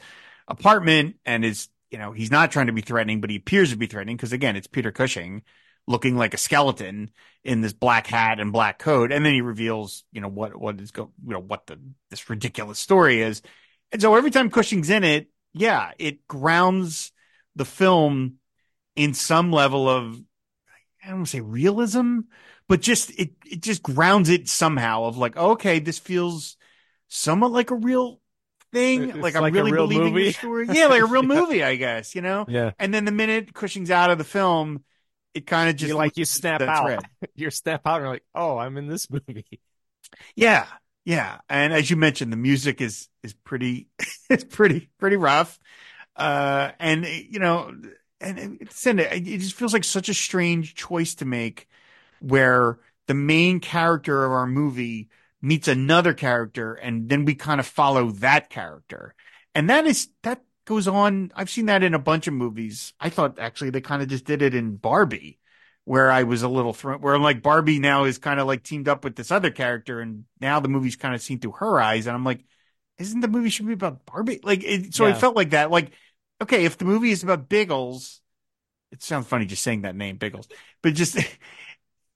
apartment and is, you know, he's not trying to be threatening, but he appears to be threatening because again, it's Peter Cushing looking like a skeleton in this black hat and black coat. And then he reveals, you know, what, what is go, you know, what the, this ridiculous story is. And so every time Cushing's in it, yeah, it grounds the film in some level of, I don't want to say realism, but just, it, it just grounds it somehow of like, okay, this feels somewhat like a real thing. It's like I'm like really real believing movie. the story. Yeah, like a real Yeah. [laughs] movie, I guess, you know? Yeah, And then the minute Cushing's out of the film, it kind of just you like you snap out. thread. [laughs] you snap out, and you're like, oh, I'm in this [laughs] movie. Yeah, yeah. And as you mentioned, the music is is pretty [laughs] it's pretty pretty rough. Uh, and you know, and it's in it. It just feels like such a strange choice to make, where the main character of our movie meets another character, and then we kind of follow that character, and that is that goes on. I've seen that in a bunch of movies. I thought actually they kind of just did it in Barbie where I was a little thrown, where I'm like Barbie now is kind of like teamed up with this other character, and now the movie's kind of seen through her eyes, and I'm like, isn't the movie should be about Barbie? Like, it, so Yeah. it felt like that. Like, okay, if the movie is about Biggles, it sounds funny just saying that name, Biggles, but just. [laughs]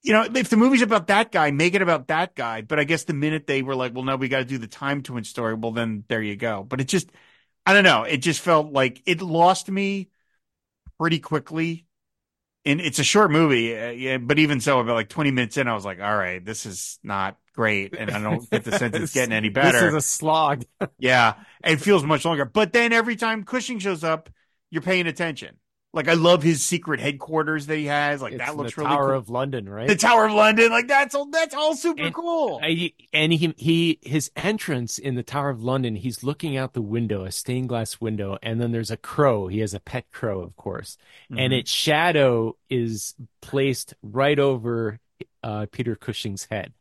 You know, if the movie's about that guy, make it about that guy. But I guess the minute they were like, well, no, we got to do the time twin story, well, then there you go. But it just, I don't know. It just felt like it lost me pretty quickly and it's a short movie, uh, yeah, but even so, about like 20 minutes in, I was like, all right, this is not great. And I don't get the sense it's [laughs] getting any better. This is a slog. [laughs] yeah. It feels much longer. But then every time Cushing shows up, you're paying attention. Like, I love his secret headquarters that he has. Like, It's that looks the really Tower cool. of London, right? the Tower of London. Like, that's all, that's all super And cool. I, and he he his entrance in the Tower of London, he's looking out the window, a stained glass window, and then there's a crow. He has a pet crow, of course, and Mhm. its shadow is placed right over uh, Peter Cushing's head.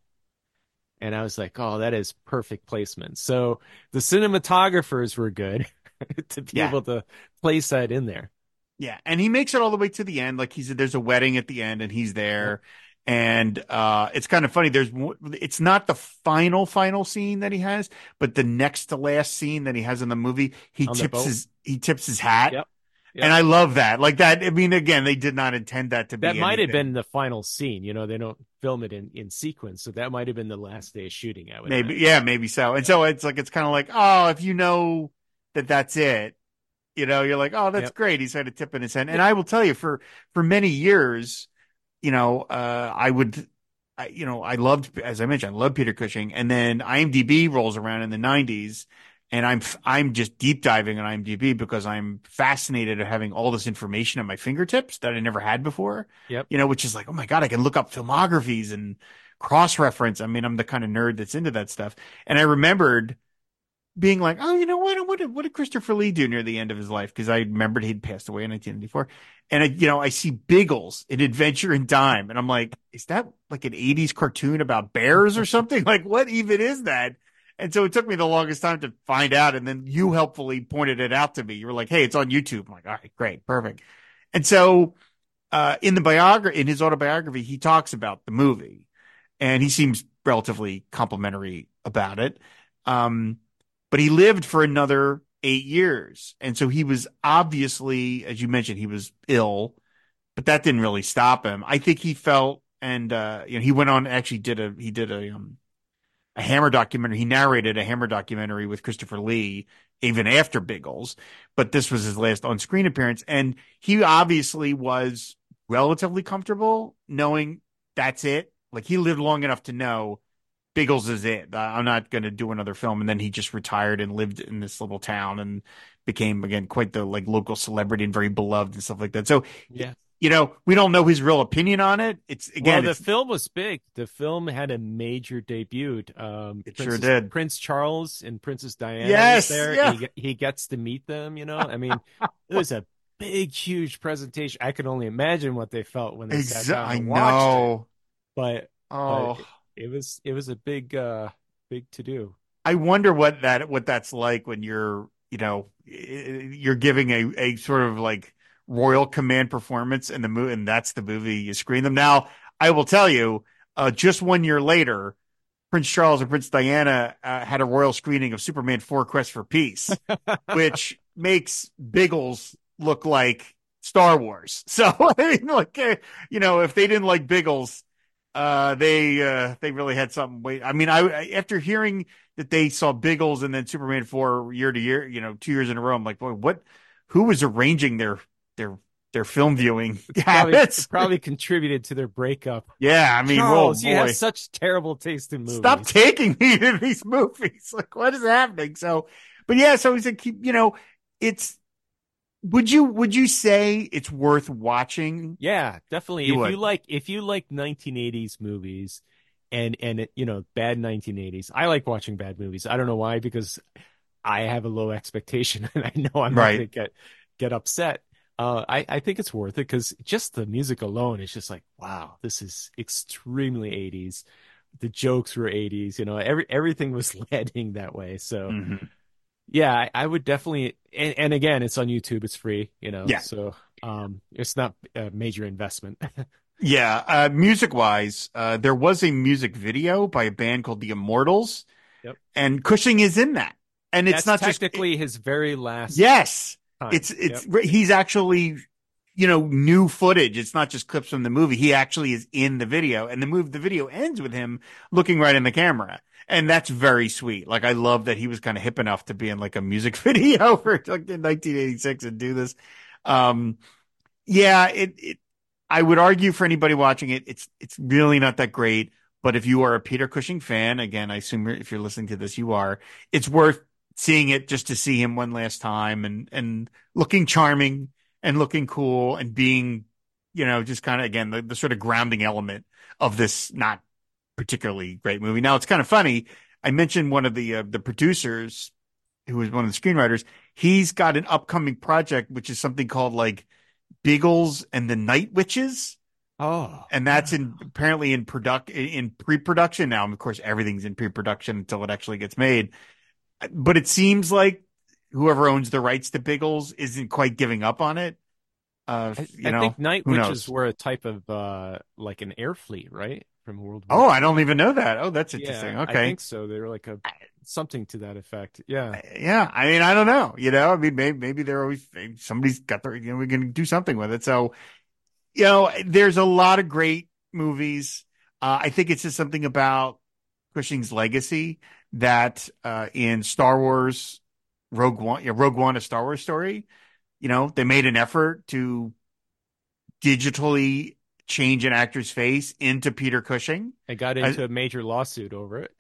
And I was like, "Oh, that is perfect placement." So the cinematographers were good [laughs] to be Yeah. able to place that in there. Yeah, and he makes it all the way to the end. Like he's there's a wedding at the end, and he's there. And uh, it's kind of funny. There's it's not the final final scene that he has, but the next to last scene that he has in the movie, he On tips his he tips his hat. Yep. Yep. And I love that. Like that. I mean, again, they did not intend that to be. That might have been the final scene. You know, they don't film it in, in sequence, so that might have been the last day of shooting. I would maybe, imagine. yeah, maybe so. And so it's like it's kind of like, oh, if you know that that's it, you know, you're like, oh, that's Yep. great. He's had a tip in his hand. And I will tell you, for for many years, you know, uh, I would, I, you know, I loved, as I mentioned, I love Peter Cushing. And then IMDb rolls around in the '90s, and I'm I'm just deep diving on IMDb because I'm fascinated at having all this information at my fingertips that I never had before. Yep. You know, which is like, oh my god, I can look up filmographies and cross reference. I mean, I'm the kind of nerd that's into that stuff. And I remembered being like, oh, you know what? What did, what did Christopher Lee do near the end of his life? Because I remembered he'd passed away in 1994. And I, you know, I see Biggles in Adventure in Time. and I'm like, is that like an 80s cartoon about bears or something? [laughs] Like, what even is that? And so it took me the longest time to find out. And then you helpfully pointed it out to me. You were like, hey, it's on YouTube. I'm like, all right, great, perfect. And so, uh, in the biography, in his autobiography, he talks about the movie and he seems relatively complimentary about it. Um, but he lived for another eight years. And so he was obviously, as you mentioned, he was ill, but that didn't really stop him. I think he felt, and, uh, you know, he went on, actually did a, he did a, um, a Hammer documentary. He narrated a Hammer documentary with Christopher Lee even after Biggles, but this was his last on screen appearance. And he obviously was relatively comfortable knowing that's it. Like he lived long enough to know Biggles is it. I'm not going to do another film. And then he just retired and lived in this little town and became again quite the like local celebrity and very beloved and stuff like that. So Yeah. you know, we don't know his real opinion on it. It's again, well, the it's, film was big. The film had a major debut. Um, It sure did. Prince Charles and Princess Diana. Yes, there. yeah. He, he gets to meet them. You know, I mean, it was a big, huge presentation. I can only imagine what they felt when they sat exa- down I and watched it. know. But Oh, it was it was a big, uh, big to do. I wonder what that what that's like when you're you know you're giving a a sort of like royal command performance in the movie, and that's the movie you screen them. Now, I will tell you, uh, just one year later, Prince Charles and Prince Diana uh, had a royal screening of Superman 4 Quest for Peace, [laughs] which makes Biggles look like Star Wars. [laughs] So, I mean, like, uh, you know, if they didn't like Biggles, uh, they, uh, they really had something. Wait, I mean, I, after hearing that they saw Biggles and then Superman 4 year to year, you know, two years in a row, I'm like, boy, what, who was arranging their, their, their film viewing [laughs] Probably, habits? probably contributed to their breakup. Yeah. I mean, Charles, whoa, you have such terrible taste in movies. Stop taking me to these [laughs] movies. Like, what is happening? So, but yeah, so he's like, you know, it's, would you, would you say it's worth watching? Yeah, definitely. You if would. you like, if you like 1980s movies, and and it, you know bad 1980s, I like watching bad movies. I don't know why because I have a low expectation [laughs] and I know I'm Right. going to get get upset. Uh, I I think it's worth it because just the music alone is just like wow, this is extremely 80s. The jokes were 80s. You know, every everything was [laughs] heading that way. So Mhm. Yeah, I, I would definitely. And, and again, it's on YouTube. It's free. You know, Yeah. so um, it's not a major investment. [laughs] Yeah. Uh, music wise, uh, there was a music video by a band called the Immortals. Yep. And Cushing is in that. And it's That's not just, technically his very last. yes, time. it's, it's, Yep. he's actually, you know, new footage. It's not just clips from the movie. He actually is in the video and the move, the video ends with him looking right in the camera. And that's very sweet. Like, I love that he was kind of hip enough to be in like a music [laughs] video for like in 1986 and do this. Um, yeah, it, it, I would argue for anybody watching it, it's, it's really not that great. But if you are a Peter Cushing fan, again, I assume if you're listening to this, you are, it's worth seeing it just to see him one last time and, and looking charming and looking cool and being, you know, just kind of, again, the, the sort of grounding element of this not particularly great movie. Now it's kind of funny. I mentioned one of the, uh, the producers who was one of the screenwriters. He's got an upcoming project, which is something called like Biggles and the Night Witches. Oh, And that's in apparently in product in pre-production now. And Of course, everything's in pre-production until it actually gets made. But it seems like whoever owns the rights to Biggles isn't quite giving up on it. Uh, I, you I know, think night witches knows? were a type of uh like an air fleet, right? From World War. oh, I don't even know that. Oh, that's yeah, interesting. I Okay. think so. They were like a something to that effect. Yeah. Yeah, I mean, I don't know. You know, I mean, maybe maybe they're always maybe somebody's got their. You know, we can do something with it. So, you know, there's a lot of great movies. Uh, I think it's just something about Cushing's legacy that uh, in Star Wars, Rogue One, yeah, Rogue One, a Star Wars story. You know, they made an effort to digitally change an actor's face into Peter Cushing. They got into a major lawsuit over it.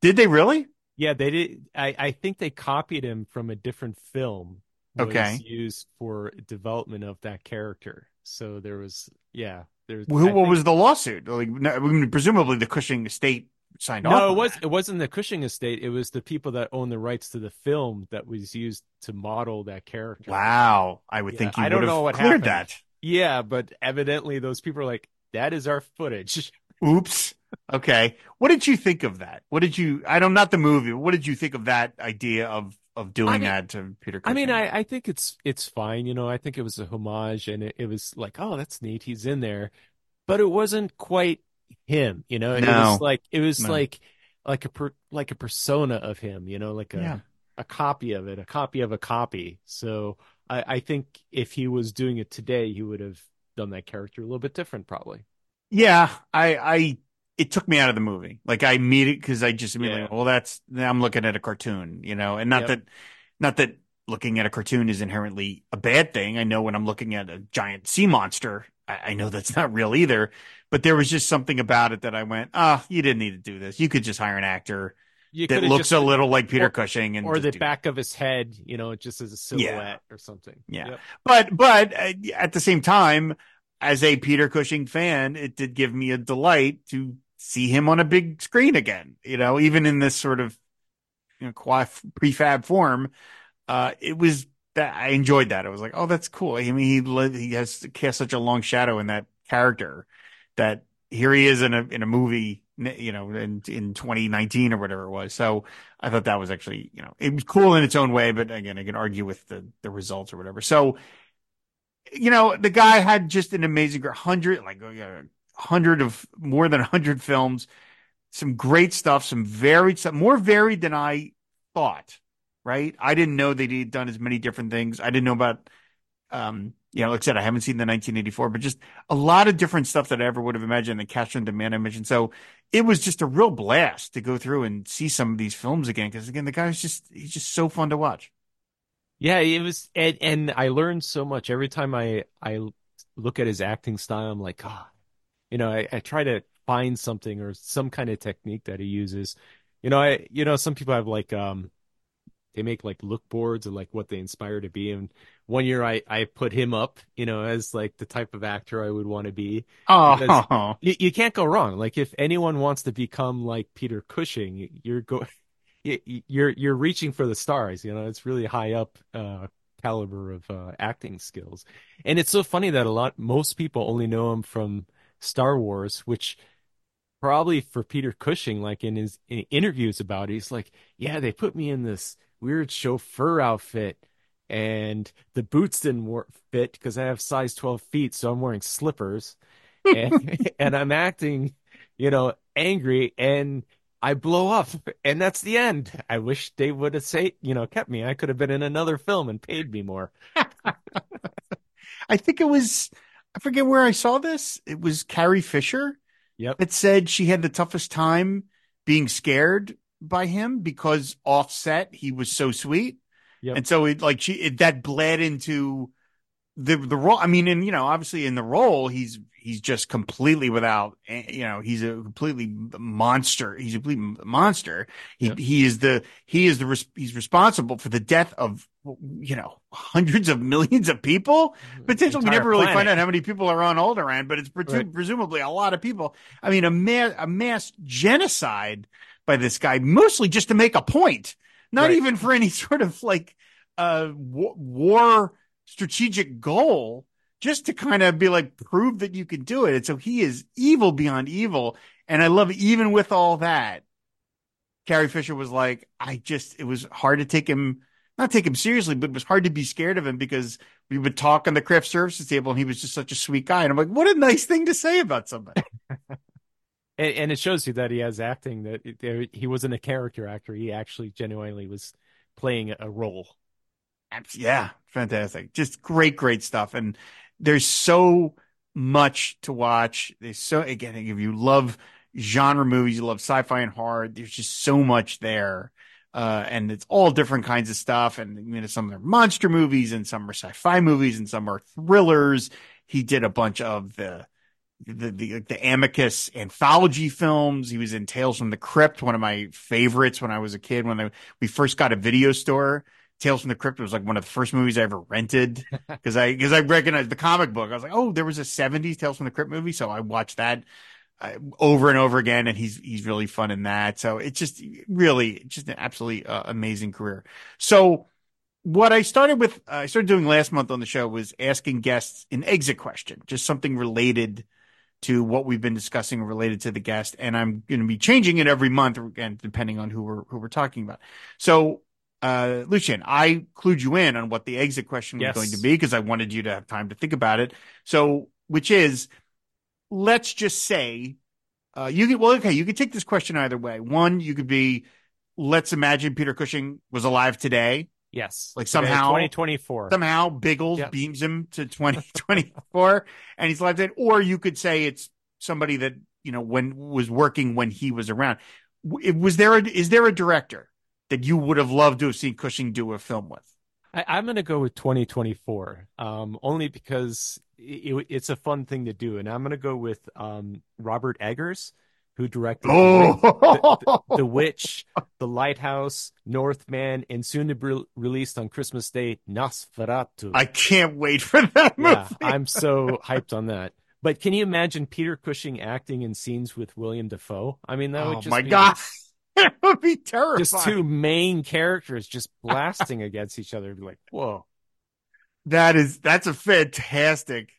Did they really? Yeah, they did. I, I think they copied him from a different film. Okay. Used for development of that character. So there was, yeah, there's. Who, what think- was the lawsuit? Like, no, I mean, presumably the Cushing estate signed off. No, it was that. it wasn't the Cushing estate. It was the people that own the rights to the film that was used to model that character. Wow, I would Yeah, think you I don't know what cleared happened. that. Yeah, but evidently those people are like, that is our footage. [laughs] Oops. Okay. What did you think of that? What did you? I don't not the movie. What did you think of that idea of of doing I mean- that to Peter? I mean, I, I think it's it's fine. You know, I think it was a homage, and it, it was like, oh, that's neat. He's in there, but it wasn't quite him. You know, it was like it was No. like like a per, like a persona of him. You know, like a Yeah. a copy of it, a copy of a copy. So I, I think if he was doing it today, he would have done that character a little bit different, probably. Yeah, I, I, it took me out of the movie. Like I meet it because I just immediately, Yeah. well, that's I'm looking at a cartoon, you know, and not Yep. that, not that looking at a cartoon is inherently a bad thing. I know when I'm looking at a giant sea monster, I, I know that's [laughs] not real either, but there was just something about it that I went, oh, you didn't need to do this. You could just hire an actor You that looks just- a little like Peter or- Cushing and or the back of his head, you know, just as a silhouette or something. Yeah. Yep. But but uh, at the same time, as a Peter Cushing fan, it did give me a delight to see him on a big screen again. You know, even in this sort of you know prefab form, uh, it was that I enjoyed that. I was like, oh, that's cool. I mean, he he has cast such a long shadow in that character that here he is in a in a movie, you know, in in 2019 or whatever it was. So I thought that was actually, you know, it was cool in its own way. But again, I can argue with the the results or whatever. So you know, the guy had just an amazing hundred, like oh, a hundred of more than a hundred films, some great stuff, some varied stuff, more varied than I thought. Right? I didn't know that he'd done as many different things. I didn't know about, um, you know, like I said, I haven't seen the 1984, but just a lot of different stuff that I ever would have imagined. The Cash on Demand I mentioned, so it was just a real blast to go through and see some of these films again. Because again, the guy's just he's just so fun to watch. Yeah, it was, and, and I learned so much every time I I look at his acting style. I'm like, God, you know, I, I try to find something or some kind of technique that he uses. You know, I you know some people have like um they make like look boards of like what they inspire to be. And one year I I put him up, you know, as like the type of actor I would want to be. Oh, You, you can't go wrong. Like if anyone wants to become like Peter Cushing, you're go [laughs] you- you're you're reaching for the stars. You know, it's really high up uh, caliber of uh, acting skills. And it's so funny that a lot most people only know him from Star Wars, which probably for Peter Cushing, like in his in interviews about it, he's like, yeah, they put me in this weird chauffeur outfit. And the boots didn't wor- fit because I have size 12 feet, so I'm wearing slippers and, [laughs] [laughs] and I'm acting, you know, angry and I blow up and that's the end. I wish they would have say, you know, kept me. I could have been in another film and paid me more. [laughs] I think it was, I forget where I saw this. It was Carrie Fisher Yep. that said she had the toughest time being scared by him because offset he was so sweet. Yep. And so it like she, it, that bled into the, the role. I mean, and you know, obviously in the role, he's, he's just completely without, eh, you know, he's a completely monster. He's a complete monster. He, Yep. he is the, he is the, res- he's responsible for the death of, you know, hundreds of millions of people potentially we never really planet. find out how many people are on Alderaan, but it's presu- Right. presumably a lot of people. I mean, a mass, a mass genocide by this guy, mostly just to make a point, not Right. even for any [laughs] sort of like uh war, war strategic goal, just to kind of be like prove that you can do it. And so he is evil beyond evil, and I love. Even with all that, Carrie Fisher was like, I just it was hard to take him. Not take him seriously, but it was hard to be scared of him because we would talk on the craft services table and he was just such a sweet guy. And I'm like, what a nice thing to say about somebody. [laughs] And, and it shows you that he has acting that it- he wasn't a character actor. He actually genuinely was playing a role. Yeah, fantastic. Just great, great stuff. And there's so much to watch. There's so, again, if you love genre movies, you love sci-fi and horror, there's just so much there. Uh, and it's all different kinds of stuff. And you know, some are monster movies and some are sci-fi movies and some are thrillers. He did a bunch of the, the, the, the Amicus anthology films. He was in Tales from the Crypt, one of my favorites when I was a kid, when I, we first got a video store. Tales from the Crypt was like one of the first movies I ever rented [laughs] because I because I recognized the comic book. I was like, oh, there was a '70s Tales from the Crypt movie, so I watched that uh, over and over again, and he's he's really fun in that. So it's just really just an absolutely uh, amazing career. So what I started with, uh, I started doing last month on the show was asking guests an exit question, just something related to what we've been discussing related to the guest, and I'm going to be changing it every month again, depending on who we're who we're talking about. So uh, Lucien, I clued you in on what the exit question was going to be because I wanted you to have time to think about it. So, which is, let's just say, uh, you can, well, okay, you could take this question either way. One, you could be, let's imagine Peter Cushing was alive today. Yes. Like somehow- 2024. Somehow Biggles Yep. beams him to 2024 and he's alive today. Or you could say it's somebody that, you know, when was working when he was around. Was there a, is there a director that you would have loved to have seen Cushing do a film with? I, I'm going to go with 2024, um, only because it, it's a fun thing to do, and I'm going to go with um, Robert Eggers, who directed Oh, [laughs] the, the, the Witch, The Lighthouse, Northman, and soon to be released on Christmas Day, Nosferatu. I can't wait for that movie. yeah, I'm so hyped on that. But can you imagine Peter Cushing acting in scenes with William Dafoe? I mean, that would oh just my be god, [laughs] it would be terrifying. just two main characters just blasting [laughs] against each other. Like, whoa. That is that's a fantastic.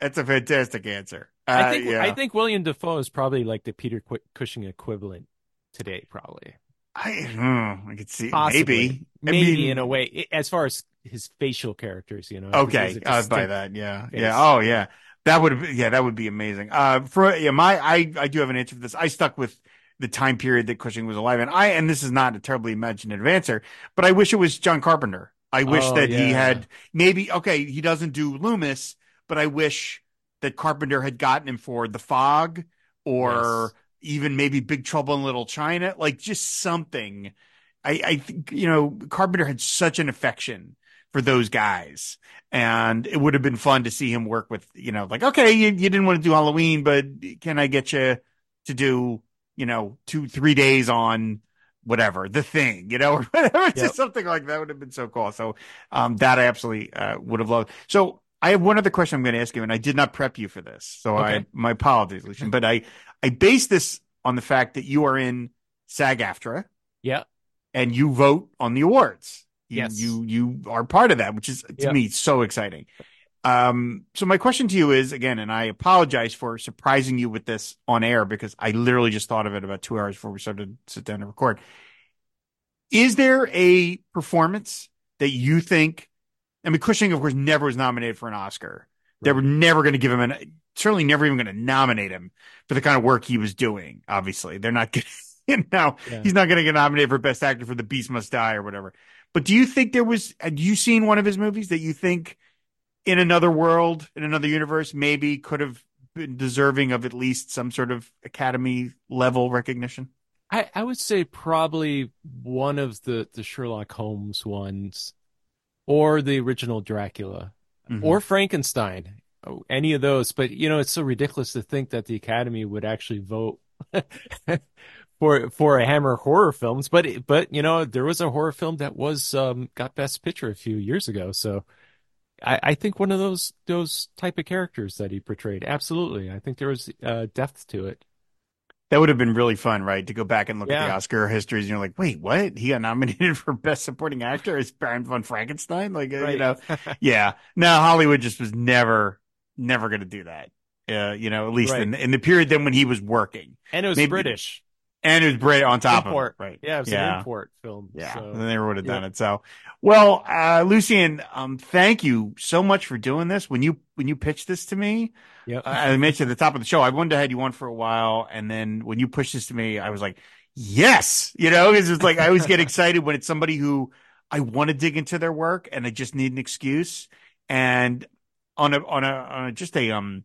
That's a fantastic answer. Uh, I think yeah. I think William Dafoe is probably like the Peter Cushing equivalent today, probably. I, hmm, I could see Possibly. maybe I Maybe mean, in a way, as far as his facial characters, you know. Okay, a I'd buy that. Yeah, face. yeah. Oh, yeah. That would have. Yeah, that would be amazing. Uh, for yeah, my I I do have an answer for this. I stuck with the time period that Cushing was alive, and I and this is not a terribly imaginative answer, but I wish it was John Carpenter. I wish Oh, that he had maybe okay. He doesn't do Loomis, but I wish that Carpenter had gotten him for The Fog or even maybe Big Trouble in Little China, like just something. I, I think you know Carpenter had such an affection for those guys, and it would have been fun to see him work with you know like okay you, you didn't want to do Halloween, but can I get you to do you know two three days on whatever the thing you know [laughs] or whatever Yep. just something like that would have been so cool. So um that I absolutely uh, would have loved. So I have one other question I'm going to ask you, and I did not prep you for this, so I my apologies, Lucien, but I I base this on the fact that you are in SAG-AFTRA Yeah. and you vote on the awards. You, Yes. you you are part of that, which is to Yeah. me so exciting. Um, so my question to you is again, and I apologize for surprising you with this on air because I literally just thought of it about two hours before we started to sit down and record. Is there a performance that you think? I mean, Cushing, of course, never was nominated for an Oscar. They were never going to give him an, certainly never even going to nominate him for the kind of work he was doing. Obviously, they're not going [laughs] to, you know, Yeah. he's not going to get nominated for Best Actor for The Beast Must Die or whatever. But do you think there was, had you seen one of his movies that you think in another world, in another universe, maybe could have been deserving of at least some sort of Academy level recognition? I, I would say probably one of the, the Sherlock Holmes ones or the original Dracula Mhm. or Frankenstein, any of those. But, you know, it's so ridiculous to think that the Academy would actually vote [laughs] for for a Hammer horror films. But, but you know, there was a horror film that was um, got Best Picture a few years ago. So I, I think one of those those type of characters that he portrayed. Absolutely. I think there was uh, depth to it. That would have been really fun, right? To go back and look at the Oscar histories, and you're like, wait, what? He got nominated [laughs] for Best Supporting Actor as Baron von Frankenstein? Like, uh, you know, [laughs] yeah. No, Hollywood just was never, never going to do that. Uh, you know, at least Right. in in the period then when he was working, and it was Maybe- British. and it was great on top Import. of it, right? Yeah, it was Yeah. an import film. Yeah, So, they never would have done yeah. it. So, well, uh, Lucien, um, thank you so much for doing this. When you when you pitched this to me, yep. uh, I mentioned at the top of the show, I wanted to have you on for a while, and then when you pushed this to me, I was like, yes, you know, because it's like I always get [laughs] excited when it's somebody who I want to dig into their work and I just need an excuse. And on a on a on a just a um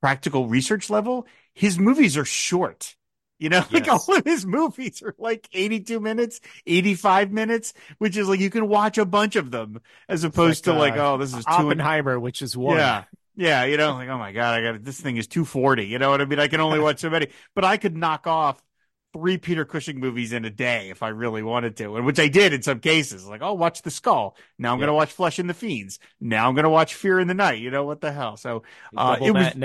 practical research level, his movies are short. You know, [laughs] like all of his movies are like 82 minutes, 85 minutes, which is like you can watch a bunch of them as opposed like, to like, uh, oh, this is two and Oppenheimer, which is one. yeah. Yeah, you know, like, oh my God, I got this thing is 240. You know what I mean? I can only watch so many, but I could knock off three Peter Cushing movies in a day if I really wanted to, and which I did in some cases. Like, oh, watch The Skull. Now I'm Yeah. going to watch Flesh and the Fiends. Now I'm going to watch Fear in the Night. You know what the hell? So, uh, Double it was.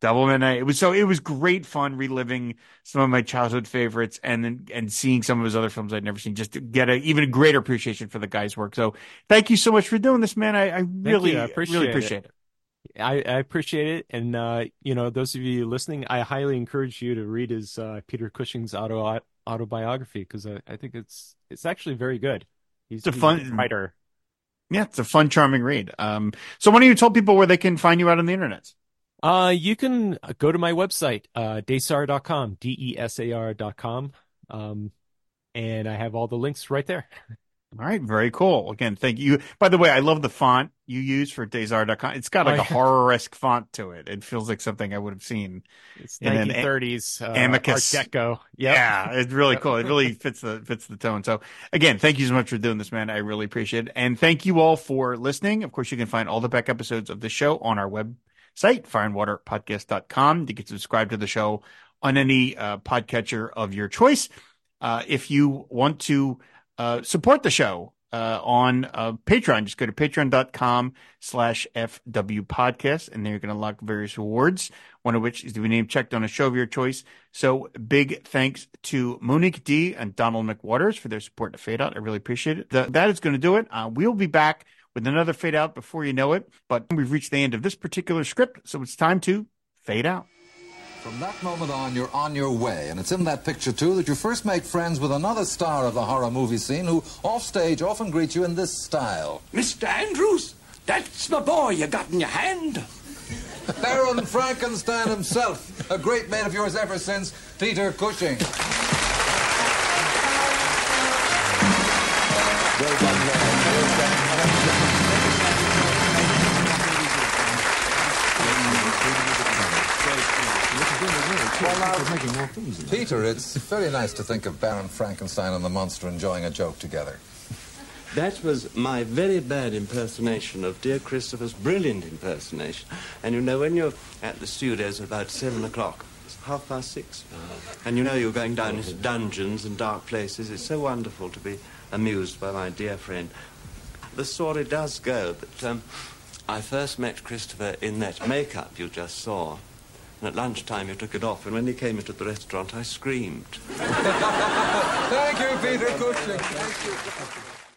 Double Midnight. It was so it was great fun reliving some of my childhood favorites and then and seeing some of his other films I'd never seen just to get an even greater appreciation for the guy's work. So thank you so much for doing this, man. I, I really you. I appreciate really it. appreciate it. I, I appreciate it. And, uh, you know, those of you listening, I highly encourage you to read his uh, Peter Cushing's auto autobiography because I, I think it's it's actually very good. He's, It's a fun- good writer. Yeah, it's a fun, charming read. Um, so why don't you tell people where they can find you out on the internet? Uh, you can go to my website, uh, desar.com, D-E-S-A-R dot com. Um, and I have all the links right there. [laughs] All right, very cool. Again, thank you. By the way, I love the font you use for Desar.com. It's got like a [laughs] horror-esque font to it. It feels like something I would have seen. It's then 1930s uh, Amicus. Art Deco. Yep. Yeah, it's really cool. It really [laughs] fits the fits the tone. So again, thank you so much for doing this, man. I really appreciate it. And thank you all for listening. Of course, you can find all the back episodes of the show on our website, fireandwaterpodcast.com. You can subscribe to the show on any uh, podcatcher of your choice. Uh, if you want to uh, support the show uh, on uh, Patreon, just go to patreon.com slash FW podcast, and there you're going to lock various rewards, one of which is to be name checked on a show of your choice. So big thanks to Monique D and Donald McWaters for their support to Fade Out. I really appreciate it. Th- that is going to do it. Uh, we'll be back with another Fade Out before you know it, but we've reached the end of this particular script, so it's time to fade out. From that moment on, you're on your way, and it's in that picture, too, that you first make friends with another star of the horror movie scene who, offstage, often greets you in this style. Mr. Andrews, that's my boy you got in your hand. Baron Frankenstein himself, a great mate of yours ever since, Peter Cushing. Well done, Lord. Peter, it's very nice to think of Baron Frankenstein and the monster enjoying a joke together. That was my very bad impersonation of dear Christopher's brilliant impersonation. And you know, when you're at the studios at about seven o'clock, it's half past six, and you know you're going down into dungeons and dark places, it's so wonderful to be amused by my dear friend. The story does go that um, I first met Christopher in that makeup you just saw. And at lunchtime he took it off, and when he came into the restaurant, I screamed. [laughs] Thank you, Peter Cushing. Thank you.